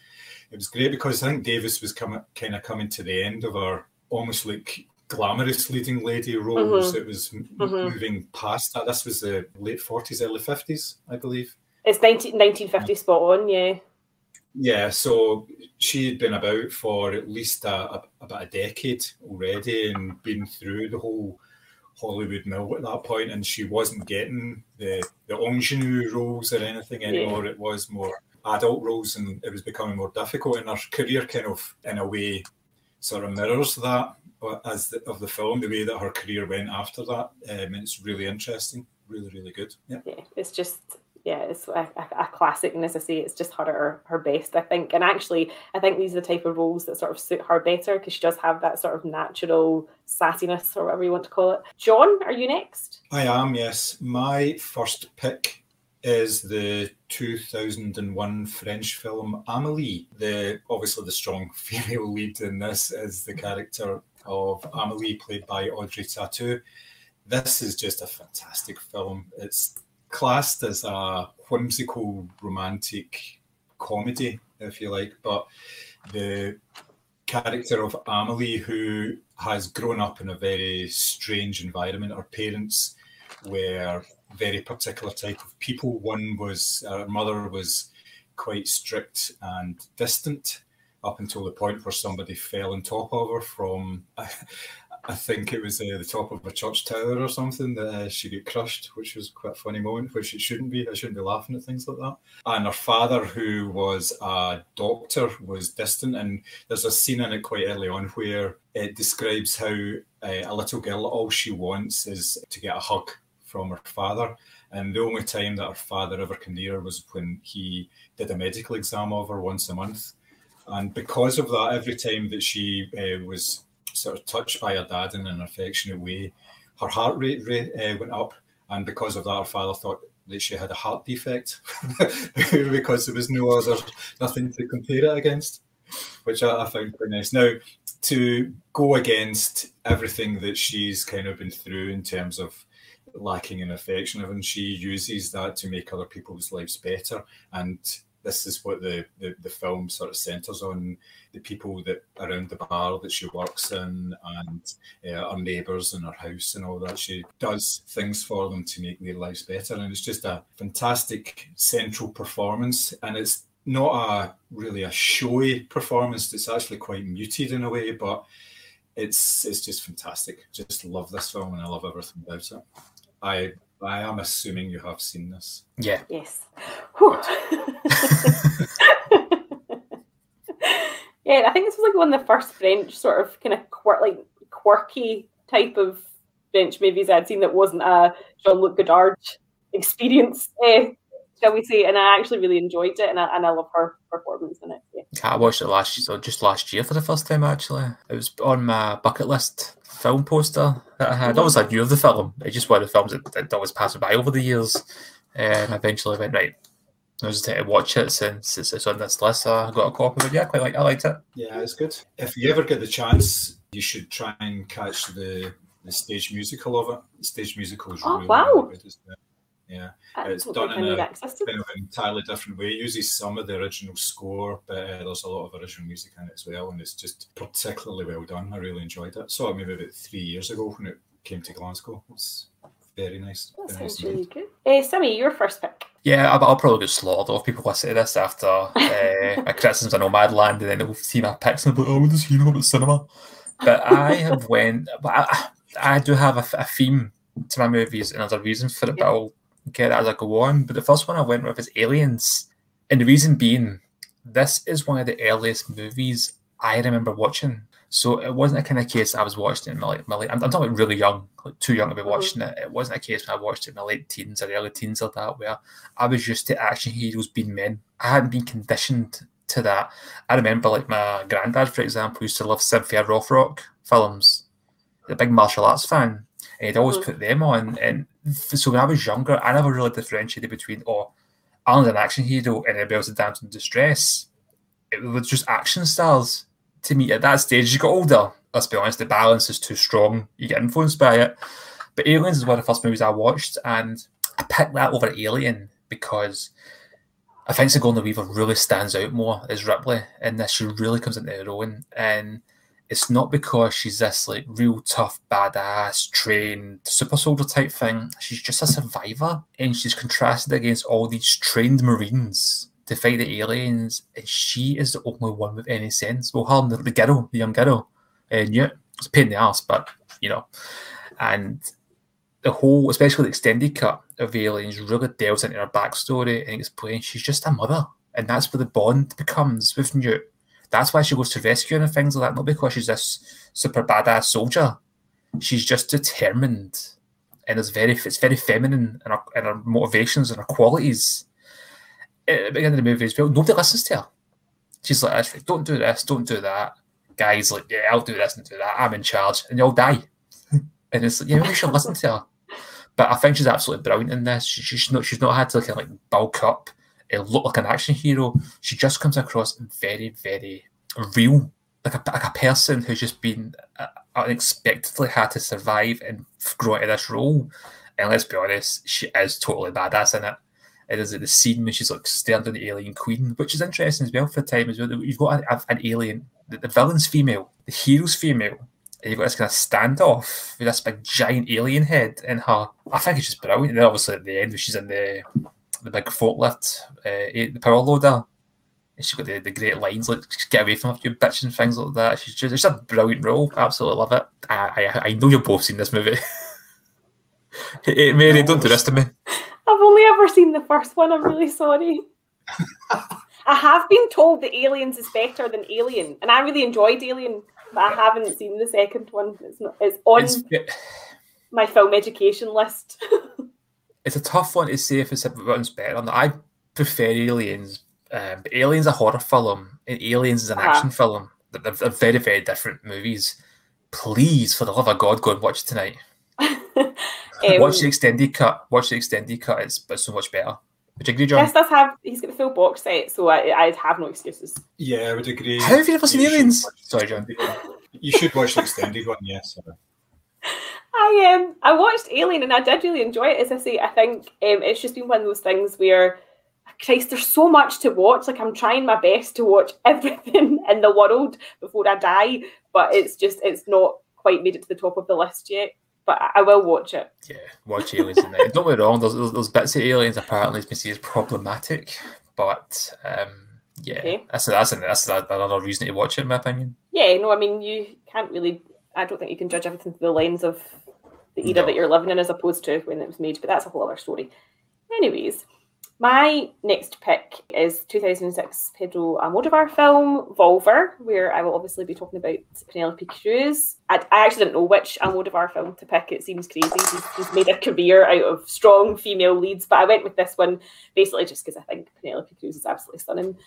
it was great because I think Davis was coming kind of coming to the end of her almost like glamorous leading lady roles. Mm-hmm. It was mm-hmm. moving past that. This was the late 40s, early 50s, I believe. It's 19, 1950 spot on, yeah. Yeah, so she had been about for at least a, a, about a decade already and been through the whole Hollywood mill at that point, and she wasn't getting the, the ingenue roles or anything anymore. Yeah. It was more adult roles, and it was becoming more difficult. And her career kind of, in a way, sort of mirrors that as the, of the film, the way that her career went after that. Um, it's really interesting, really, really good. Yeah, yeah it's just yeah, it's a, a, classic, and as I say, it's just her her, her best, I think. And actually, I think these are the type of roles that sort of suit her better because she does have that sort of natural sassiness, or whatever you want to call it. John, are you next? I am. Yes, my first pick is the 2001 French film Amélie. The obviously the strong female lead in this is the character of Amelie, played by Audrey Tautou. This is just a fantastic film. It's classed as a whimsical romantic comedy, if you like, but the character of Amelie, who has grown up in a very strange environment, her parents were very particular type of people. One was her mother was quite strict and distant up until the point where somebody fell on top of her from, I, I think it was uh, the top of a church tower or something that uh, she got crushed, which was quite a funny moment, which it shouldn't be. I shouldn't be laughing at things like that. And her father, who was a doctor, was distant. And there's a scene in it quite early on where it describes how uh, a little girl, all she wants is to get a hug from her father. And the only time that her father ever came near her was when he did a medical exam of her once a month and because of that, every time that she uh, was sort of touched by her dad in an affectionate way, her heart rate, rate uh, went up. And because of that, her father thought that she had a heart defect because there was no other, nothing to compare it against, which I, I found quite nice. Now, to go against everything that she's kind of been through in terms of lacking in affection, and she uses that to make other people's lives better. And this is what the, the, the film sort of centers on the people that around the bar that she works in and uh, her neighbours in her house and all that. She does things for them to make their lives better, and it's just a fantastic central performance. And it's not a really a showy performance; it's actually quite muted in a way, but it's it's just fantastic. Just love this film, and I love everything about it. I I am assuming you have seen this. Yeah. Yes. Whew. yeah, I think this was like one of the first French sort of kind of quirk, like quirky type of French movies I'd seen that wasn't a Jean-Luc Godard experience, eh, shall we say? And I actually really enjoyed it, and I, and I love her performance in it. Yeah. I watched it last year, so just last year for the first time. Actually, it was on my bucket list film poster that I had. Always I knew of the film. It's just one of the films that, that always passed by over the years, and eventually went right. I was to watch it since it's, it's on this list. So I got a copy of it. Yeah, quite like. I liked it. Yeah, it's good. If you ever get the chance, you should try and catch the the stage musical of it. The stage musical is Oh, really, wow. really good. Isn't it? Yeah, I It's done in a that kind of an entirely different way. It uses some of the original score, but uh, there's a lot of original music in it as well, and it's just particularly well done. I really enjoyed it. Saw it maybe about three years ago when it came to Glasgow. It's very nice. That very nice sounds really good. Uh, Simi, your first pick. Yeah, I'll, I'll probably get slaughtered if people listen to this after uh, my criticisms of Nomadland, and then they'll see my picks and be like, "Oh, what does he know about cinema?" But I have went. But I, I do have a, a theme to my movies, and there's a reason for it. But I'll get that as I go on. But the first one I went with is Aliens, and the reason being, this is one of the earliest movies I remember watching. So it wasn't a kind of case I was watching it in my, like, my late. I'm, I'm talking really young, like too young to be Mhm. watching it. It wasn't a case when I watched it in my late teens or early teens or that, where I was used to action heroes being men. I hadn't been conditioned to that. I remember, like my granddad, for example, used to love Cynthia Rothrock films. A big martial arts fan, and he'd always Mhm. put them on. And so when I was younger, I never really differentiated between oh, Arnold's an action hero and everybody else is damsel in distress. It was just action stars to me at that stage. As you got older, let's be honest, the balance is too strong. You get influenced by it. But Aliens is one of the first movies I watched, and I picked that over Alien because I think Sigourney Weaver really stands out more as Ripley in this. She really comes into her own, and it's not because she's this like real tough, badass, trained super soldier type thing. She's just a survivor, and she's contrasted against all these trained Marines to fight the aliens, and she is the only one with any sense. Well, her the, the girl, the young girl, and Newt, it's a pain in the ass, but you know, and the whole, especially the extended cut of Aliens, really delves into her backstory and explains she's just a mother, and that's where the bond becomes with Newt. That's why she goes to rescue and things like that, not because she's this super badass soldier. She's just determined, and it's very, it's very feminine in her, in her motivations and her qualities. At the beginning of the movie as well, nobody listens to her. She's like, "Don't do this, don't do that." Guys, like, yeah, I'll do this and do that. I'm in charge, and you'll die. and it's like, yeah, maybe you should listen to her. But I think she's absolutely brilliant in this. She, she's not she's not had to kind of like bulk up and look like an action hero. She just comes across very, very real, like a like a person who's just been uh, unexpectedly had to survive and grow into this role. And let's be honest, she is totally badass in it. It is the scene when she's like staring down the alien queen, which is interesting as well for the time as well. You've got an, an alien, the, the villain's female, the hero's female, and you've got this kind of standoff with this big giant alien head in her. I think it's just brilliant. And then obviously at the end, when she's in the the big forklift, uh, the power loader, and she's got the, the great lines like "Just "Get away from her, you bitch" and things like that. She's just it's a brilliant role. Absolutely love it. I I, I know you've both seen this movie. Hey, Mary, don't do this to me. I've only ever seen the first one. I'm really sorry. I have been told that Aliens is better than Alien, and I really enjoyed Alien, but I haven't seen the second one. It's not. It's on It's, my film education list. it's a tough one to say if it's one's better. or not. I prefer Aliens. Um, but Aliens a horror film, and Aliens is an Uh-huh. action film. They're, they're very, very different movies. Please, for the love of God, go and watch it tonight. Um, watch the extended cut. Watch the extended cut. It's, it's so much better. Would you agree, John? Chris does have. He's got the full box set, so I, I'd have no excuses. Yeah, I would agree. How have you never seen should Aliens? Sorry, John. You should watch the extended one, yes. I um I watched Alien and I did really enjoy it. As I say, I think um, it's just been one of those things where, Christ, there's so much to watch. Like I'm trying my best to watch everything in the world before I die, but it's just it's not quite made it to the top of the list yet. But I will watch it. Yeah, watch Aliens tonight. Don't get me wrong. There's, there's, there's bits of Aliens apparently has been seen as problematic, but um, yeah, okay. that's that's that's another reason to watch it, in my opinion. Yeah, no, I mean you can't really. I don't think you can judge everything through the lens of the era no. that you're living in as opposed to when it was made, but that's a whole other story. Anyways, my next pick is 2006 Pedro Almodovar film Volver, where I will obviously be talking about Penelope Cruz. I, I actually didn't know which Almodovar film to pick. It seems crazy. He's, he's, made a career out of strong female leads, but I went with this one basically just because I think Penelope Cruz is absolutely stunning.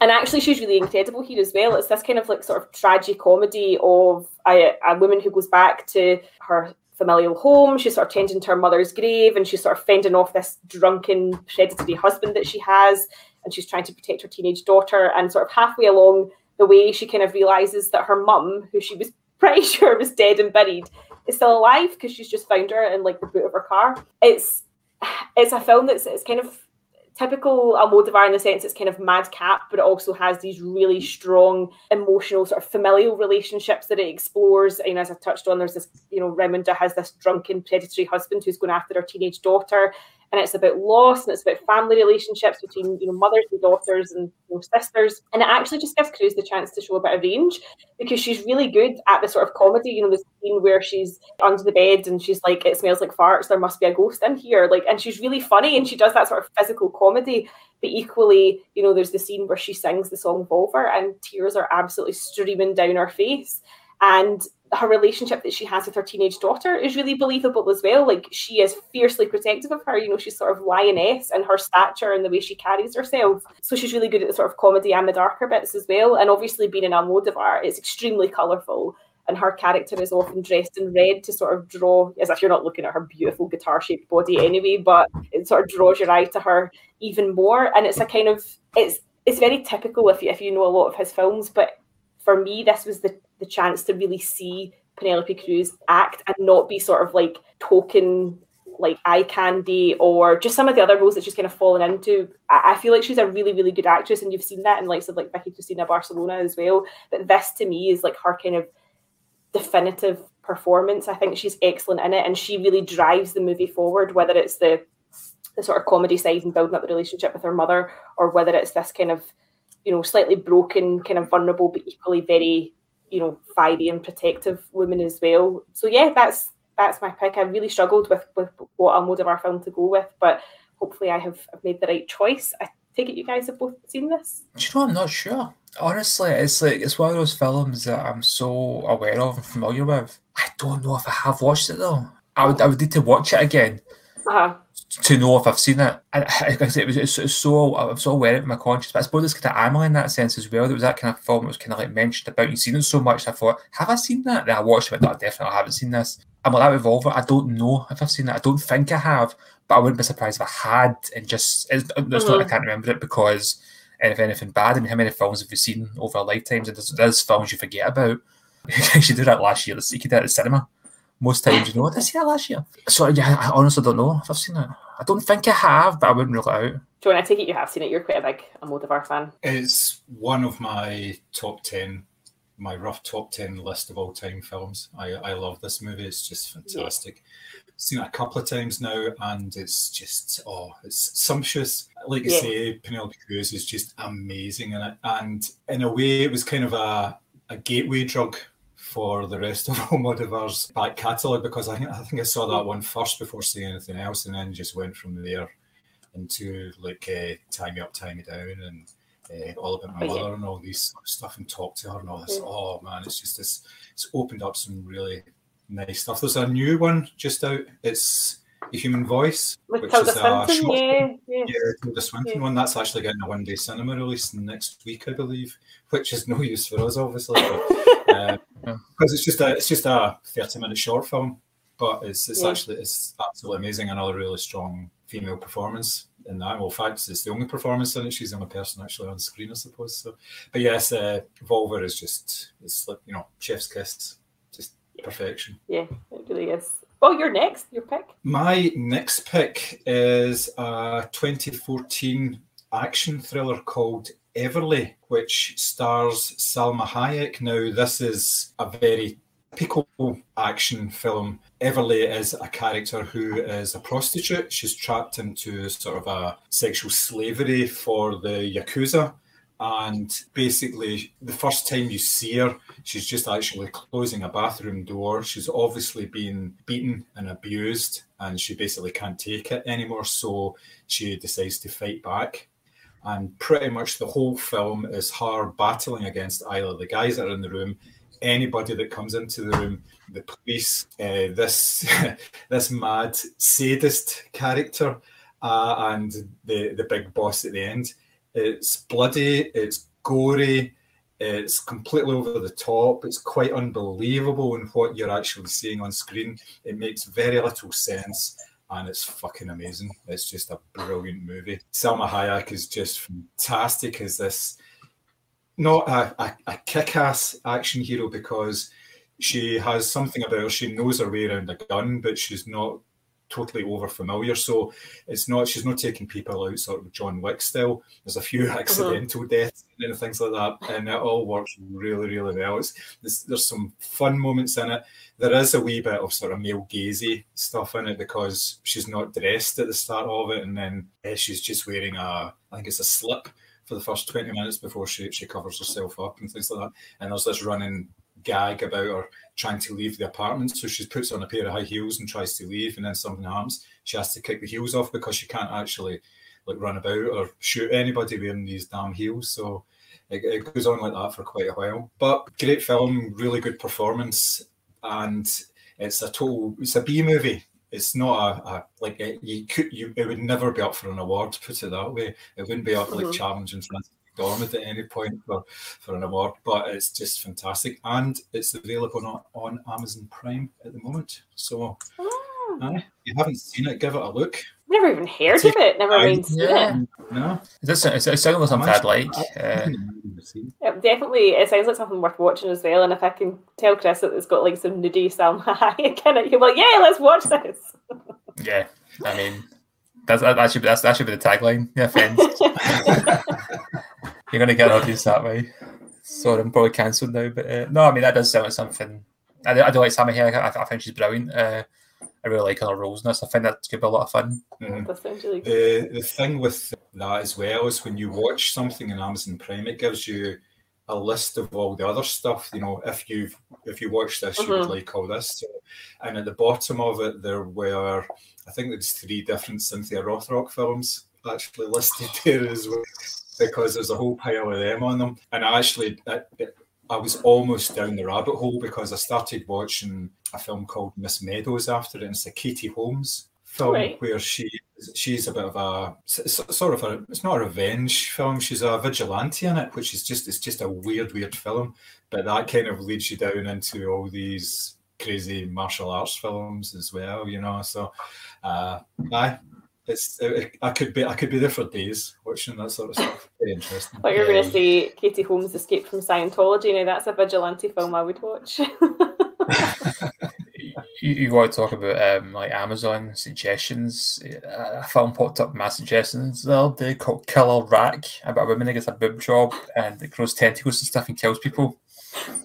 And actually, she's really incredible here as well. It's this kind of like sort of tragic comedy of a, a woman who goes back to her familial home. She's sort of tending to her mother's grave and she's sort of fending off this drunken, predatory husband that she has. And she's trying to protect her teenage daughter. And sort of halfway along the way, she kind of realizes that her mum, who she was pretty sure was dead and buried, is still alive because she's just found her in like the boot of her car. It's it's a film that's it's kind of typical Almodovar in the sense it's kind of madcap, but it also has these really strong emotional sort of familial relationships that it explores. And as I touched on, there's this, you know, Raimunda has this drunken predatory husband who's going after her teenage daughter and it's about loss and it's about family relationships between you know mothers and daughters and you know, sisters. And it actually just gives Cruz the chance to show a bit of range because she's really good at the sort of comedy you know the scene where she's under the bed and she's like it smells like farts there must be a ghost in here. Like and she's really funny and she does that sort of physical comedy. But equally you know there's the scene where she sings the song Volver and tears are absolutely streaming down her face and her relationship that she has with her teenage daughter is really believable as well. Like she is fiercely protective of her. You know, she's sort of lioness and her stature and the way she carries herself. So she's really good at the sort of comedy and the darker bits as well. And obviously, being an Almodovar, it's extremely colourful. And her character is often dressed in red to sort of draw, as if you're not looking at her beautiful guitar shaped body anyway, but it sort of draws your eye to her even more. And it's a kind of it's it's very typical if you if you know a lot of his films, but for me, this was the the chance to really see Penelope Cruz act and not be sort of like token like eye candy or just some of the other roles that she's kind of fallen into. I, I feel like she's a really, really good actress, and you've seen that in likes of like Vicky Cristina Barcelona as well. But this to me is like her kind of definitive performance. I think she's excellent in it, and she really drives the movie forward, whether it's the the sort of comedy side and building up the relationship with her mother, or whether it's this kind of you know slightly broken, kind of vulnerable, but equally very you know, fiery and protective woman as well. So yeah, that's that's my pick. I really struggled with with what Almodovar film to go with, but hopefully I have made the right choice. I take it you guys have both seen this. Do you know I'm not sure. Honestly, it's like it's one of those films that I'm so aware of and familiar with. I don't know if I have watched it though. I would I would need to watch it again. Uh-huh to know if I've seen it. And it was, it's, it's so I'm so aware of my conscience, but I suppose it's kind of Amelie in that sense as well. There was that kind of film that was kind of like mentioned about you seen it so much. I thought, have I seen that? Then I watched it, but I definitely haven't seen this. I'm like that Revolver. I don't know if I've seen that. I don't think I have, but I wouldn't be surprised if I had. And just it's, it's mm-hmm. not I mm-hmm. can't remember it because if anything bad, I mean, how many films have you seen over lifetimes? And there's, there's films you forget about. you actually did that last year. You do that at the cinema most times, you know, did I see that last year? So yeah, I honestly don't know if I've seen it. I don't think I have, but I wouldn't rule it out. John, I take it you have seen it. You're quite a big Almodovar fan. It's one of my top ten, my rough top ten list of all time films. I, I love this movie. It's just fantastic. Yeah. Seen it a couple of times now, and it's just oh, it's sumptuous. Like you yeah. say, Penelope Cruz is just amazing in it, and in a way, it was kind of a a gateway drug for the rest of Almodovar's back catalogue because I think I think I saw that one first before seeing anything else, and then just went from there into like uh, "Tie Me Up, Tie Me Down" and uh, all about my oh, mother yeah. and all these stuff, and talk to her and all this. Yeah. Oh man, it's just this. It's opened up some really nice stuff. There's a new one just out. It's the Human Voice, With which Tilda is a short yeah, yeah, yeah, Tilda Swinton yeah. one. That's actually getting a one-day cinema release next week, I believe, which is no use for us, obviously. But, uh, because it's just a it's just a thirty minute short film, but it's it's yeah. actually it's absolutely amazing. Another really strong female performance in that. Well, in fact, it's the only performance in it. She's the only person actually on screen, I suppose. So, but yes, uh, Volver is just it's like you know chef's kiss, just perfection. Yeah, it really is. Well, your next, your pick. My next pick is a 2014 action thriller called Everly, which stars Salma Hayek. Now, this is a very typical action film. Everly is a character who is a prostitute. She's trapped into sort of a sexual slavery for the Yakuza. And basically, the first time you see her, she's just actually closing a bathroom door. She's obviously been beaten and abused, and she basically can't take it anymore. So she decides to fight back. And pretty much the whole film is her battling against either the guys that are in the room, anybody that comes into the room, the police, uh, this this mad sadist character, uh, and the the big boss at the end. It's bloody, it's gory, it's completely over the top, it's quite unbelievable in what you're actually seeing on screen. It makes very little sense and it's fucking amazing. It's just a brilliant movie. Salma Hayek is just fantastic as this not a, a, a kick-ass action hero because she has something about her. She knows her way around a gun, but she's not totally over familiar. So it's not she's not taking people out sort of John Wick style. There's a few accidental deaths and things like that, and it all works really, really well. It's there's, there's some fun moments in it. There is a wee bit of sort of male gazy stuff in it because she's not dressed at the start of it, and then uh, she's just wearing a I think it's a slip for the first 20 minutes before she, she covers herself up and things like that. And there's this running gag about her trying to leave the apartment. So she puts on a pair of high heels and tries to leave, and then something happens. She has to kick the heels off because she can't actually like run about or shoot anybody wearing these damn heels. So it, it goes on like that for quite a while. But great film, really good performance, and it's a total it's a B movie. It's not a, a like it, you could you it would never be up for an award. Put it that way. It wouldn't be up mm-hmm. like challenging Frances McDormand at any point for, for an award, but it's just fantastic. And it's available on, on Amazon Prime at the moment. So oh. uh, you haven't seen it, give it a look. Never even heard of it, never even seen yeah. it. No. Is this, it sounds like something I'd like. Uh, yeah, definitely, it sounds like something worth watching as well. And if I can tell Chris that it's got like some nudie Salma Hayek in it, you're like, yeah, let's watch this. yeah, I mean, that's, that, should, that's, that should be the tagline. Yeah, friends. You're going to get audience that way. So I'm probably cancelled now. But uh, no, I mean, that does sound like something. I, I do like Sammy here. I, I think she's brilliant. Uh, I really like her roles in this. I think that could be a lot of fun. Mm-hmm. the, the thing with that as well is when you watch something in Amazon Prime, it gives you a list of all the other stuff. You know, if you've if you watch this, mm-hmm. you would mm-hmm. like all this. So, and at the bottom of it, there were I think there's three different Cynthia Rothrock films actually listed there as well because there's a whole pile of them on them. And I actually, I, I was almost down the rabbit hole because I started watching a film called Miss Meadows after it. And it's a Katie Holmes film right. where she she's a bit of a sort of a it's not a revenge film she's a vigilante in it which is just it's just a weird weird film but that kind of leads you down into all these crazy martial arts films as well you know so uh I it's it, I could be I could be there for days watching that sort of stuff. Very interesting. But you're going to see Katie Holmes' Escape from Scientology. Now that's a vigilante film I would watch. you, you want to talk about um, like Amazon suggestions? A film popped up my suggestions the other day called Killer Rack about a woman that gets a boob job and it grows tentacles and stuff and kills people.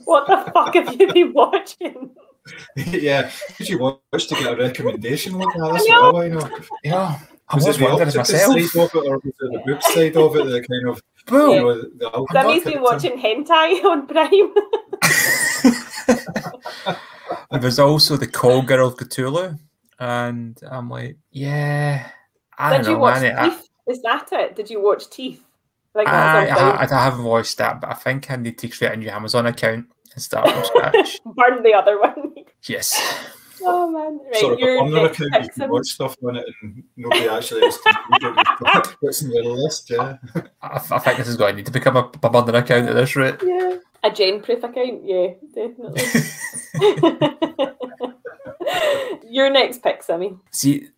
What the fuck have you been watching? yeah, did you watch to get a recommendation like that? That's I what I know. Yeah, I was, was it the myself. side of it, or was it the boob side of it? The kind of Boom. You know, the, Simi's been watching hentai on Prime. and There's also the Call Girl of Cthulhu, and I'm like, yeah, I Did don't know, man. Teeth? I, Is that it? Did you watch Teeth? Like I, I, I, haven't watched that, but I think I need to create a new Amazon account and start from scratch. Burn the other one. Yes. Oh man! Right, sort of on their account, you can watch stuff on it, and nobody actually has what's in the list. Yeah, I, I, think this is going to need to become a, a burner account at this rate. Yeah, a Gen-proof account. Yeah, definitely. Your next pick, Simi. See,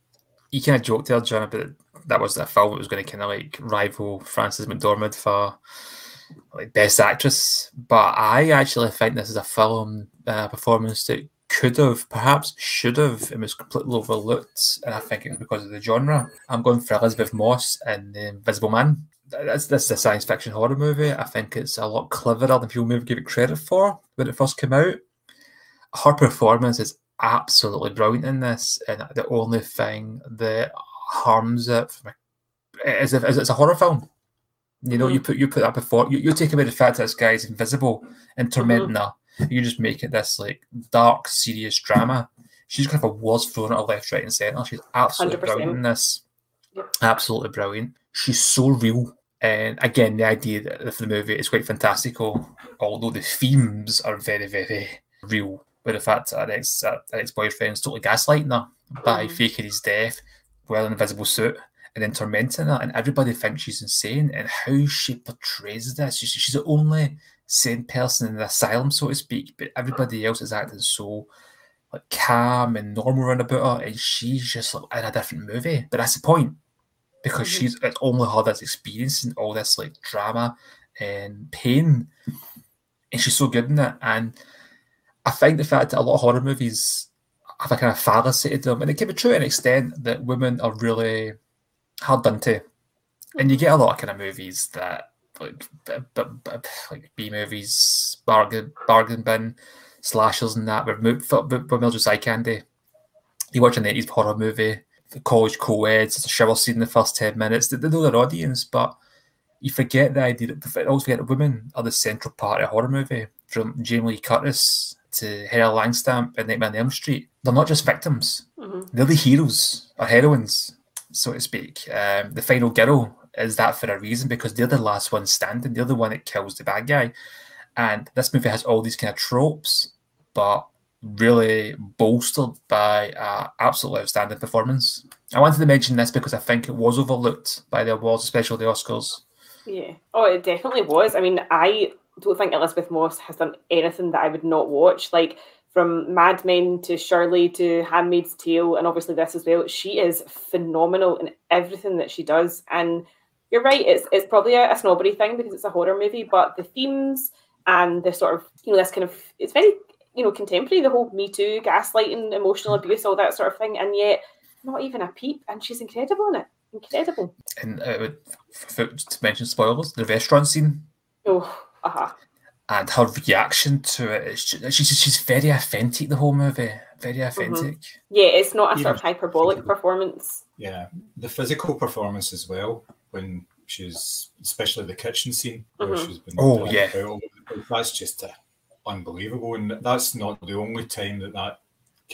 you kind of joked there, John, about that was a film that was going to kind of like rival Frances McDormand for like best actress, but I actually think this is a film uh, performance that could have, perhaps should have, it was completely overlooked, and I think it's because of the genre. I'm going for Elisabeth Moss and The Invisible Man. That's this is a science fiction horror movie. I think it's a lot cleverer than people maybe give it credit for when it first came out. Her performance is absolutely brilliant in this, and the only thing that harms it is if it's a horror film. You know, mm-hmm. you put you put that before you, you take away the fact that this guy's invisible and tormenting mm-hmm. her. You just make it this like dark, serious drama. She's kind of a was thrown at her left, right, and centre. She's absolutely 100%. brilliant in this. Yep. Absolutely brilliant. She's so real. And again, the idea that for the movie is quite fantastical, although the themes are very, very real. With the fact that her ex, uh, ex boyfriend's totally gaslighting her by mm. faking his death, wearing an invisible suit, and then tormenting her, and everybody thinks she's insane. And how she portrays this, she's, she's the only sane person in the asylum, so to speak, but everybody else is acting so like calm and normal around about her, and she's just like in a different movie. But that's the point because mm-hmm. she's it's only her that's experiencing all this like drama and pain, and she's so good in it. And I think the fact that a lot of horror movies have a kind of fallacy to them, and it can be true to an extent that women are really hard done to, and you get a lot of kind of movies that like like B movies, bargain bargain bin slashers and that where where Mildred eye candy. You watch an eighties horror movie, the college co-eds, it's a shower scene in the first ten minutes. They, they know their audience, but you forget the idea that also forget that women are the central part of a horror movie. From Jamie Lee Curtis to Heather Langenkamp and Nightmare on Elm Street, they're not just victims; mm-hmm. they're the heroes or heroines so to speak. Um, the final girl is that for a reason because they're the last one standing. They're the one that kills the bad guy. And this movie has all these kind of tropes, but really bolstered by uh, absolutely outstanding performance. I wanted to mention this because I think it was overlooked by the awards, especially the Oscars. Yeah. Oh, it definitely was. I mean, I don't think Elisabeth Moss has done anything that I would not watch. Like from Mad Men to Shirley to Handmaid's Tale, and obviously this as well. She is phenomenal in everything that she does. And you're right, it's it's probably a, a snobbery thing because it's a horror movie, but the themes and the sort of you know this kind of it's very you know contemporary, the whole Me Too, gaslighting, emotional abuse, all that sort of thing, and yet not even a peep, and she's incredible in it. Incredible. And uh, to mention spoilers, the restaurant scene. Oh, uh huh and her reaction to it, it is just, she's she's very authentic the whole movie very mm-hmm. authentic mm-hmm. yeah it's not a sort of hyperbolic performance yeah the physical performance as well when she's especially the kitchen scene where mm-hmm. she's been oh yeah that's just uh, unbelievable and that's not the only time that that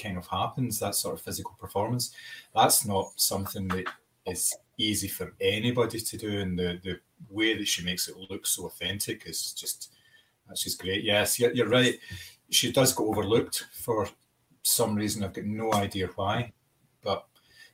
kind of happens that sort of physical performance that's not something that is easy for anybody to do and the the way that she makes it look so authentic is just that's just great. Yes, you're right. She does go overlooked for some reason. I've got no idea why, but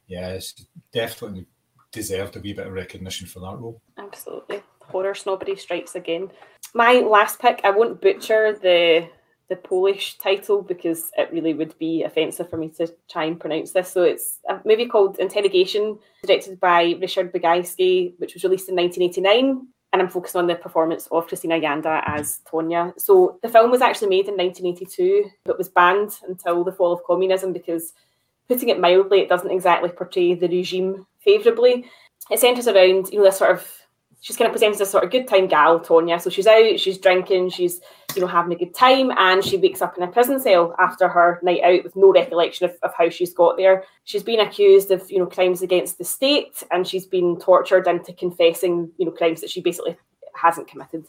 yeah, she definitely deserved a wee bit of recognition for that role. Absolutely, horror snobbery strikes again. My last pick. I won't butcher the the Polish title because it really would be offensive for me to try and pronounce this. So it's a movie called Interrogation, directed by Richard Bugajski, which was released in 1989 and I'm focusing on the performance of Krystyna Janda as Tonya. So the film was actually made in 1982, but was banned until the fall of communism because, putting it mildly, it doesn't exactly portray the regime favourably. It uh, centres around, you know, this sort of she's kind of presented as a sort of good time gal, Tonya. So she's out, she's drinking, she's you know having a good time, and she wakes up in a prison cell after her night out with no recollection of, of how she's got there. She's been accused of you know crimes against the state, and she's been tortured into confessing you know crimes that she basically hasn't committed.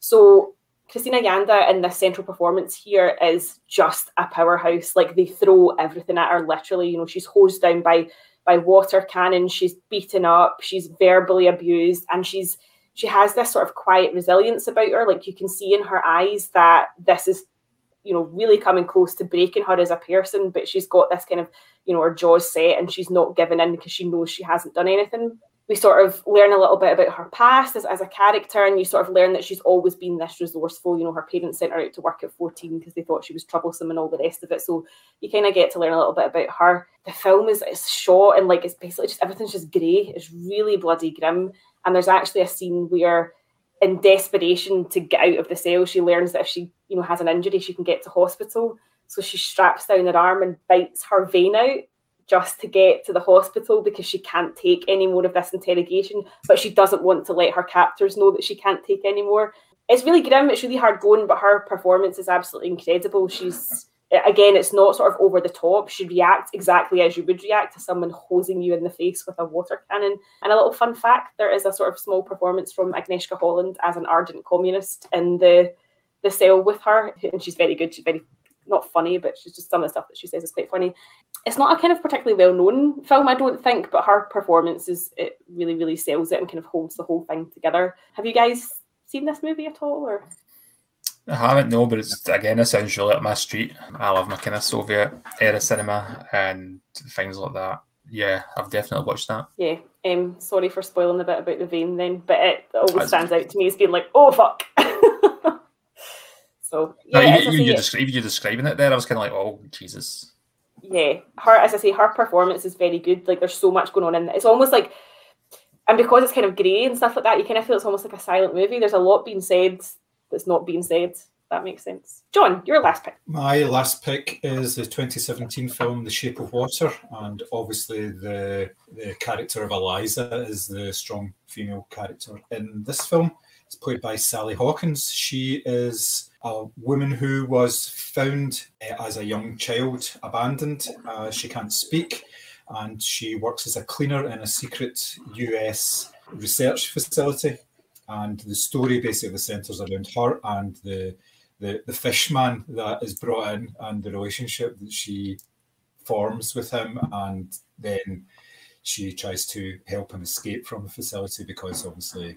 So Krystyna Janda in this central performance here is just a powerhouse. Like they throw everything at her, literally. You know, she's hosed down by by water cannons. She's beaten up. She's verbally abused, and she's she has this sort of quiet resilience about her. Like you can see in her eyes that this is, you know, really coming close to breaking her as a person. But she's got this kind of, you know, her jaws set, and she's not giving in because she knows she hasn't done anything we sort of learn a little bit about her past as, as a character and you sort of learn that she's always been this resourceful. You know her parents sent her out to work at 14 because they thought she was troublesome and all the rest of it. So you kind of get to learn a little bit about her. The film is, is shot and like it's basically just everything's just grey. It's really bloody grim. And there's actually a scene where in desperation to get out of the cell she learns that if she you know has an injury she can get to hospital. So she straps down her arm and bites her vein out just to get to the hospital because she can't take any more of this interrogation, but she doesn't want to let her captors know that she can't take any more. It's really grim, it's really hard going, but her performance is absolutely incredible. She's again, it's not sort of over the top. She reacts exactly as you would react to someone hosing you in the face with a water cannon. And a little fun fact: there is a sort of small performance from Agnieszka Holland as an ardent communist in the the cell with her, and she's very good. She's very not funny, but she's just some of the stuff that she says is quite funny. It's not a kind of particularly well known film, I don't think, but her performance is it really, really sells it and kind of holds the whole thing together. Have you guys seen this movie at all, or? I haven't, no, but it's again, it sounds really up my street. I love my kind of Soviet era cinema and things like that. Yeah, I've definitely watched that. Yeah, um, sorry for spoiling a bit about the vein then, but it always stands out to me as being like, oh fuck. so yeah, no, even, even, you descri- even you describing it there, I was kind of like, oh Jesus. Yeah, her as I say, her performance is very good. Like there's so much going on in it. It's almost like, and because it's kind of grey and stuff like that, you kind of feel it's almost like a silent movie. There's a lot being said that's not being said. That makes sense. John, your last pick. My last pick is the 2017 film The Shape of Water, and obviously the the character of Elisa is the strong female character in this film. It's played by Sally Hawkins. She is a woman who was found uh, as a young child abandoned. Uh, she can't speak, and she works as a cleaner in a secret US research facility and the story basically centers around her and the the the fishman that is brought in and the relationship that she forms with him and then she tries to help him escape from the facility because obviously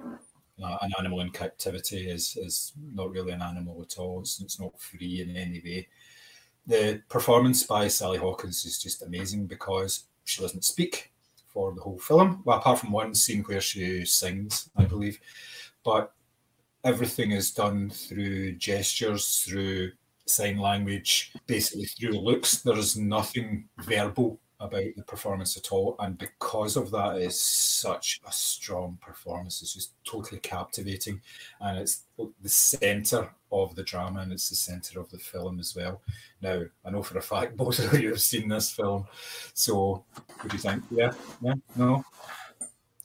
uh, an animal in captivity is is not really an animal at all. It's, it's not free in any way. The performance by sally hawkins is just amazing because she doesn't speak for the whole film. Well apart from one scene where she sings i believe. But everything is done through gestures, through sign language, basically through looks. There is nothing verbal about the performance at all. And because of that, it's such a strong performance. It's just totally captivating. And it's the center of the drama and it's the center of the film as well. Now, I know for a fact both of you have seen this film. So, what do you think? Yeah? Yeah? No?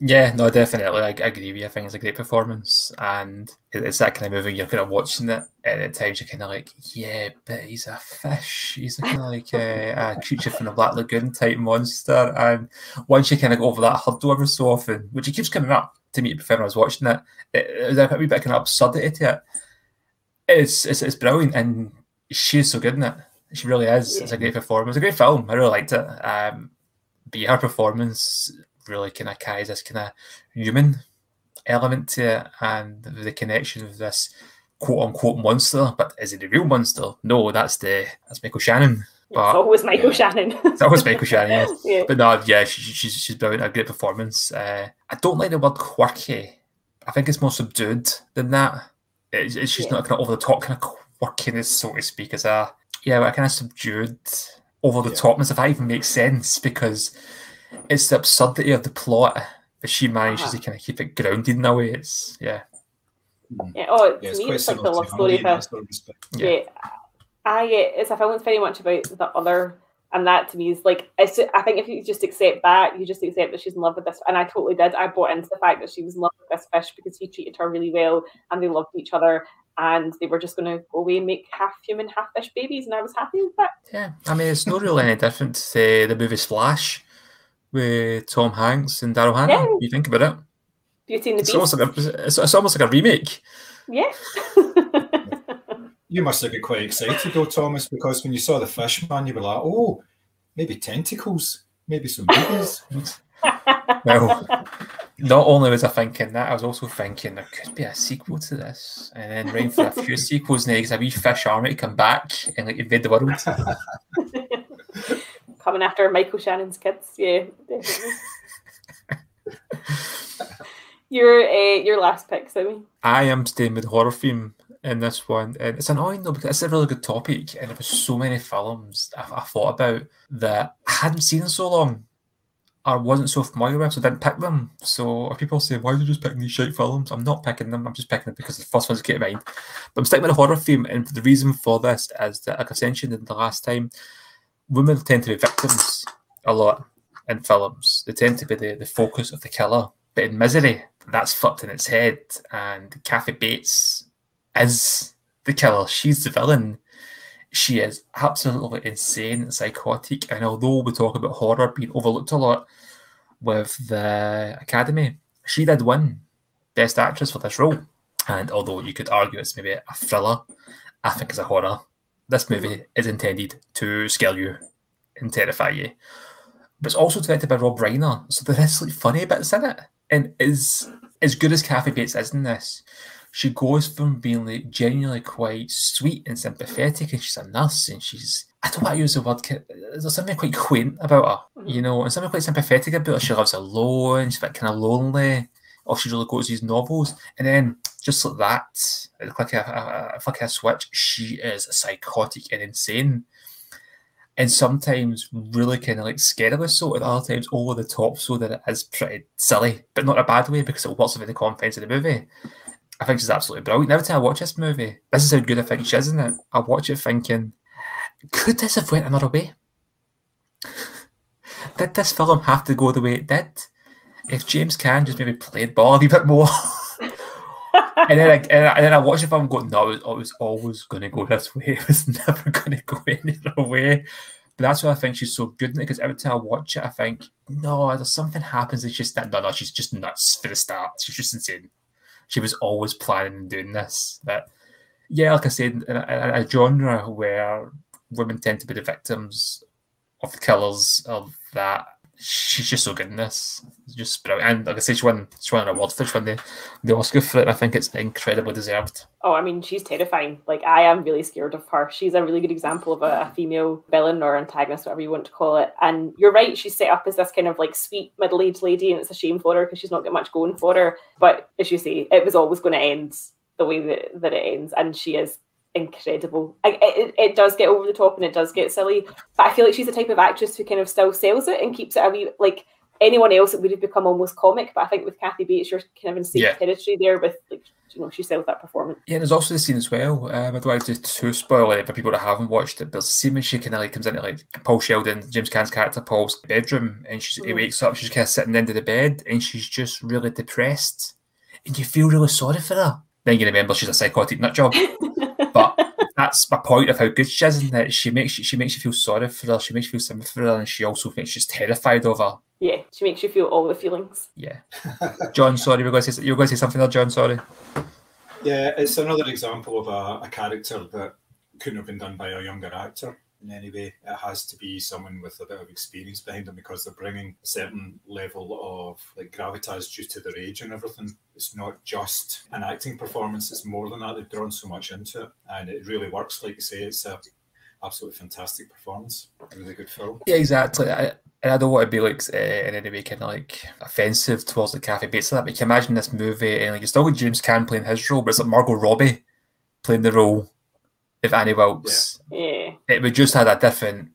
Yeah, no, definitely. I, I agree with you. I think it's a great performance, and it's that kind of movie you're kind of watching it, and at times you're kind of like, yeah, but he's a fish. He's kind of like a, a, creature from the Black Lagoon type monster. And once you kind of go over that hurdle every so often, which he keeps coming up to me when I was watching it, it, there's a wee bit kind of absurdity to it. It's, it's it's brilliant, and she's so good in it. She really is. It's a great performance. It's a great film. I really liked it. Um, but her performance really kind of carries this kind of human element to it and the connection with this quote unquote monster. But is it the real monster? No, that's the that's Michael Shannon. But, it's always Michael yeah. Shannon. it's always Michael Shannon. Yeah. yeah. But no, yeah, she, she's she's brilliant. A great performance. Uh, I don't like the word quirky. I think it's more subdued than that. It, it's just yeah. not kind of over the top kind of quirkiness, so to speak. As a yeah, but kind of subdued, over the yeah. topness. If that even makes sense, because it's the absurdity of the plot, but she manages uh-huh. to kind of keep it grounded in a way. It's yeah. Hmm. Yeah, oh, to yeah, me, it's like the love story of a, yeah. yeah. I it's a film that's very much about the other, and that to me is like it's, I think if you just accept that, you just accept that she's in love with this, and I totally did. I bought into the fact that she was in love with this fish because he treated her really well, and they loved each other, and they were just going to go away and make half human, half fish babies, and I was happy with that. Yeah, I mean, it's not really any different to the movie Splash with Tom Hanks and Daryl Hannah. Yeah. You think about it. Beauty and the it's Beast. Almost like a, it's, it's almost like a remake. Yeah. you must have been quite excited though, Thomas, because when you saw the fish man, you were like, oh, maybe tentacles, maybe some babies. well, not only was I thinking that, I was also thinking there could be a sequel to this, and then right for a few sequels next, a wee fish army to come back and like invade the world coming after Michael Shannon's kids. Yeah, your uh, your last pick, Simi. I am staying with horror theme in this one, and it's annoying though because it's a really good topic, and there was so many films I, I thought about that I hadn't seen in so long. I wasn't so familiar with, so I didn't pick them. So if people say, why are you just picking these shite films? I'm not picking them, I'm just picking them because the first ones came to mind. But I'm sticking with a horror theme, and the reason for this is that, like I mentioned in the last time, women tend to be victims a lot in films. They tend to be the, the focus of the killer. But in Misery, that's flipped in its head, and Kathy Bates is the killer. She's the villain she is absolutely insane and psychotic. And although we talk about horror being overlooked a lot with the Academy, she did win Best Actress for this role. And although you could argue it's maybe a thriller, I think it's a horror. This movie is intended to scare you and terrify you. But it's also directed by Rob Reiner, so there is like funny bits in it. And is as good as Kathy Bates is in this, she goes from being like genuinely quite sweet and sympathetic, and she's a nurse, and she's I don't want to use the word. There's something quite quaint about her, you mm. know, and something quite sympathetic about her. She lives alone. She's a bit kind of lonely. Really goes these novels, and then just like that, like a, a, a, a switch, she is psychotic and insane and sometimes really kind of like scarily so, at other times over the top, so that it is pretty silly, but not a bad way because it works within the confines of the movie. I think she's absolutely brilliant. Every time I watch this movie, this is how good I think she is, isn't it? I watch it thinking, could this have went another way? did this film have to go the way it did? If James Caan just maybe played ball a wee bit more. and then I, and then I watch the film going, no, it was, always going to go this way. It was never going to go any other way. But that's why I think she's so good because every time I watch it, I think, no, there's something happens. It's just that, no, no, she's just nuts for the start. She's just insane she was always planning and doing this. But yeah, like I said, in a, in a genre where women tend to be the victims of the killers of that she's just so good in this. It's just brilliant. And like I say, she won, she won an award for it, she won the, the Oscar for it. I think it's incredibly deserved. Oh, I mean, she's terrifying. Like, I am really scared of her. She's a really good example of a, a female villain or antagonist, whatever you want to call it. And you're right, she's set up as this kind of like sweet middle aged lady, and it's a shame for her because she's not got much going for her. But as you say, it was always going to end the way that, that it ends. And she is incredible. I, it, it does get over the top and it does get silly, but I feel like she's the type of actress who kind of still sells it and keeps it a wee like anyone else it would have become almost comic. But I think with Kathy Bates, you're kind of in safe yeah. territory there with like you know she sells that performance. Yeah, there's also the scene as well. Um, I don't want to too spoil it for people that haven't watched it, but the scene when she kind of like comes into like Paul Sheldon, James Caan's character Paul's bedroom, and she mm. wakes up, she's kind of sitting of the bed, and she's just really depressed, and you feel really sorry for her. Then you remember she's a psychotic nut job. but that's my point of how good she is, in that she makes you, she makes you feel sorry for her, she makes you feel sympathy for her, and she also makes you terrified of her. Yeah, she makes you feel all the feelings. Yeah. John, sorry, you were going to say you were going to say something there, John. Sorry. Yeah, it's another example of a, a character that couldn't have been done by a younger actor in any way. It has to be someone with a bit of experience behind them because they're bringing a certain level of like gravitas due to their age and everything. It's not just an acting performance; it's more than that. They've drawn so much into it, and it really works. Like you say, it's a absolutely fantastic performance. A really good film. Yeah, exactly. I, and I don't want to be like uh, in any way kind of like offensive towards the Kathy Bates of that, but you can imagine this movie and like you still got James Caan playing his role, but it's like Margot Robbie playing the role of Annie Wilkes. Yeah it would just had a different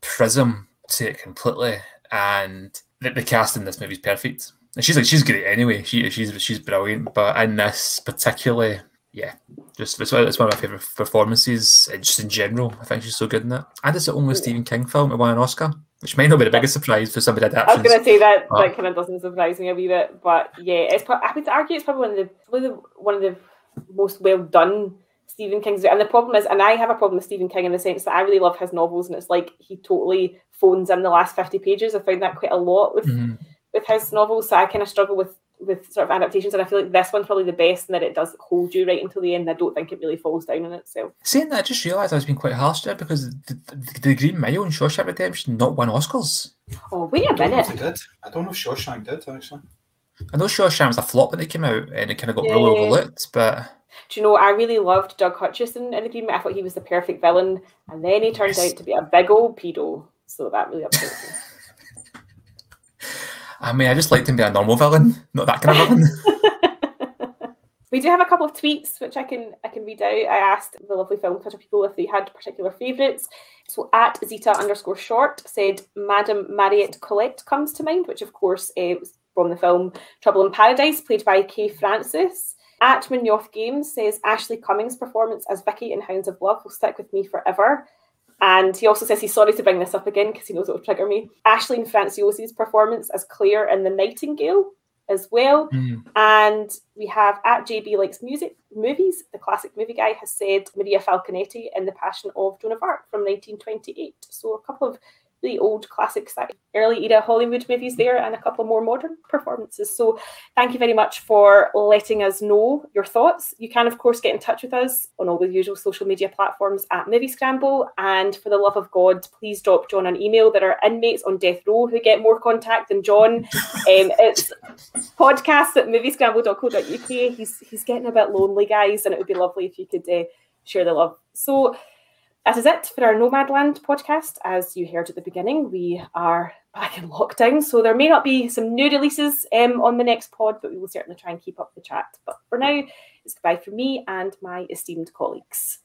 prism to it completely, and the, the cast in this movie is perfect. And she's like she's great anyway. She she's she's brilliant, but in this particularly, yeah, just it's one, it's one of my favorite performances, and just in general, I think she's so good in it. And it's the only Stephen King film to win an Oscar, which might not be the biggest surprise for somebody that. I was going to say that but, that kind of doesn't surprise me a wee bit, but yeah, it's. I would argue it's probably one of the, one of the most well done Stephen King's and the problem is, and I have a problem with Stephen King in the sense that I really love his novels, and it's like he totally phones in the last fifty pages. I find that quite a lot with mm-hmm. with his novels, so I kind of struggle with with sort of adaptations, and I feel like this one's probably the best in that it does hold you right until the end. I don't think it really falls down on itself. Saying that, I just realised I was being quite harsh there because the, the, the Green Mile and Shawshank Redemption not won Oscars. Oh wait a minute! I, did. I don't know if Shawshank did actually. I know Shawshank was a flop when it came out, and it kind of got yeah. really overlooked, but. Do you know, I really loved Doug Hutchison in the Green I thought he was the perfect villain, and then he turned yes. out to be a big old pedo. So that really upset me. I mean, I just liked him to be a normal villain, not that kind of villain. We do have a couple of tweets which I can I can read out. I asked the lovely film Twitter people if they had particular favourites. So at Zeta underscore short said Madame Mariette Colet comes to mind, which of course uh, was from the film Trouble in Paradise, played by Kay Francis. At Munoz Games says Ashleigh Cummings' performance as Vicky in Hounds of Love will stick with me forever. And he also says he's sorry to bring this up again because he knows it will trigger me. Aisling Franciosi's performance as Claire in The Nightingale as well. Mm. And we have at JB Likes Music Movies, the classic movie guy has said Maria Falconetti in The Passion of Joan of Arc from 1928. So a couple of really old classics, that early era Hollywood movies there, and a couple more modern performances. So, thank you very much for letting us know your thoughts. You can, of course, get in touch with us on all the usual social media platforms at Movie Scramble. And for the love of God, please drop John an email. There are inmates on death row who get more contact than John. Um, it's podcast at moviescramble.co.uk. He's he's getting a bit lonely, guys, and it would be lovely if you could uh, share the love. So that is it for our Nomadland podcast. As you heard at the beginning, we are back in lockdown, so there may not be some new releases um, on the next pod, but we will certainly try and keep up the chat. But for now, it's goodbye from me and my esteemed colleagues.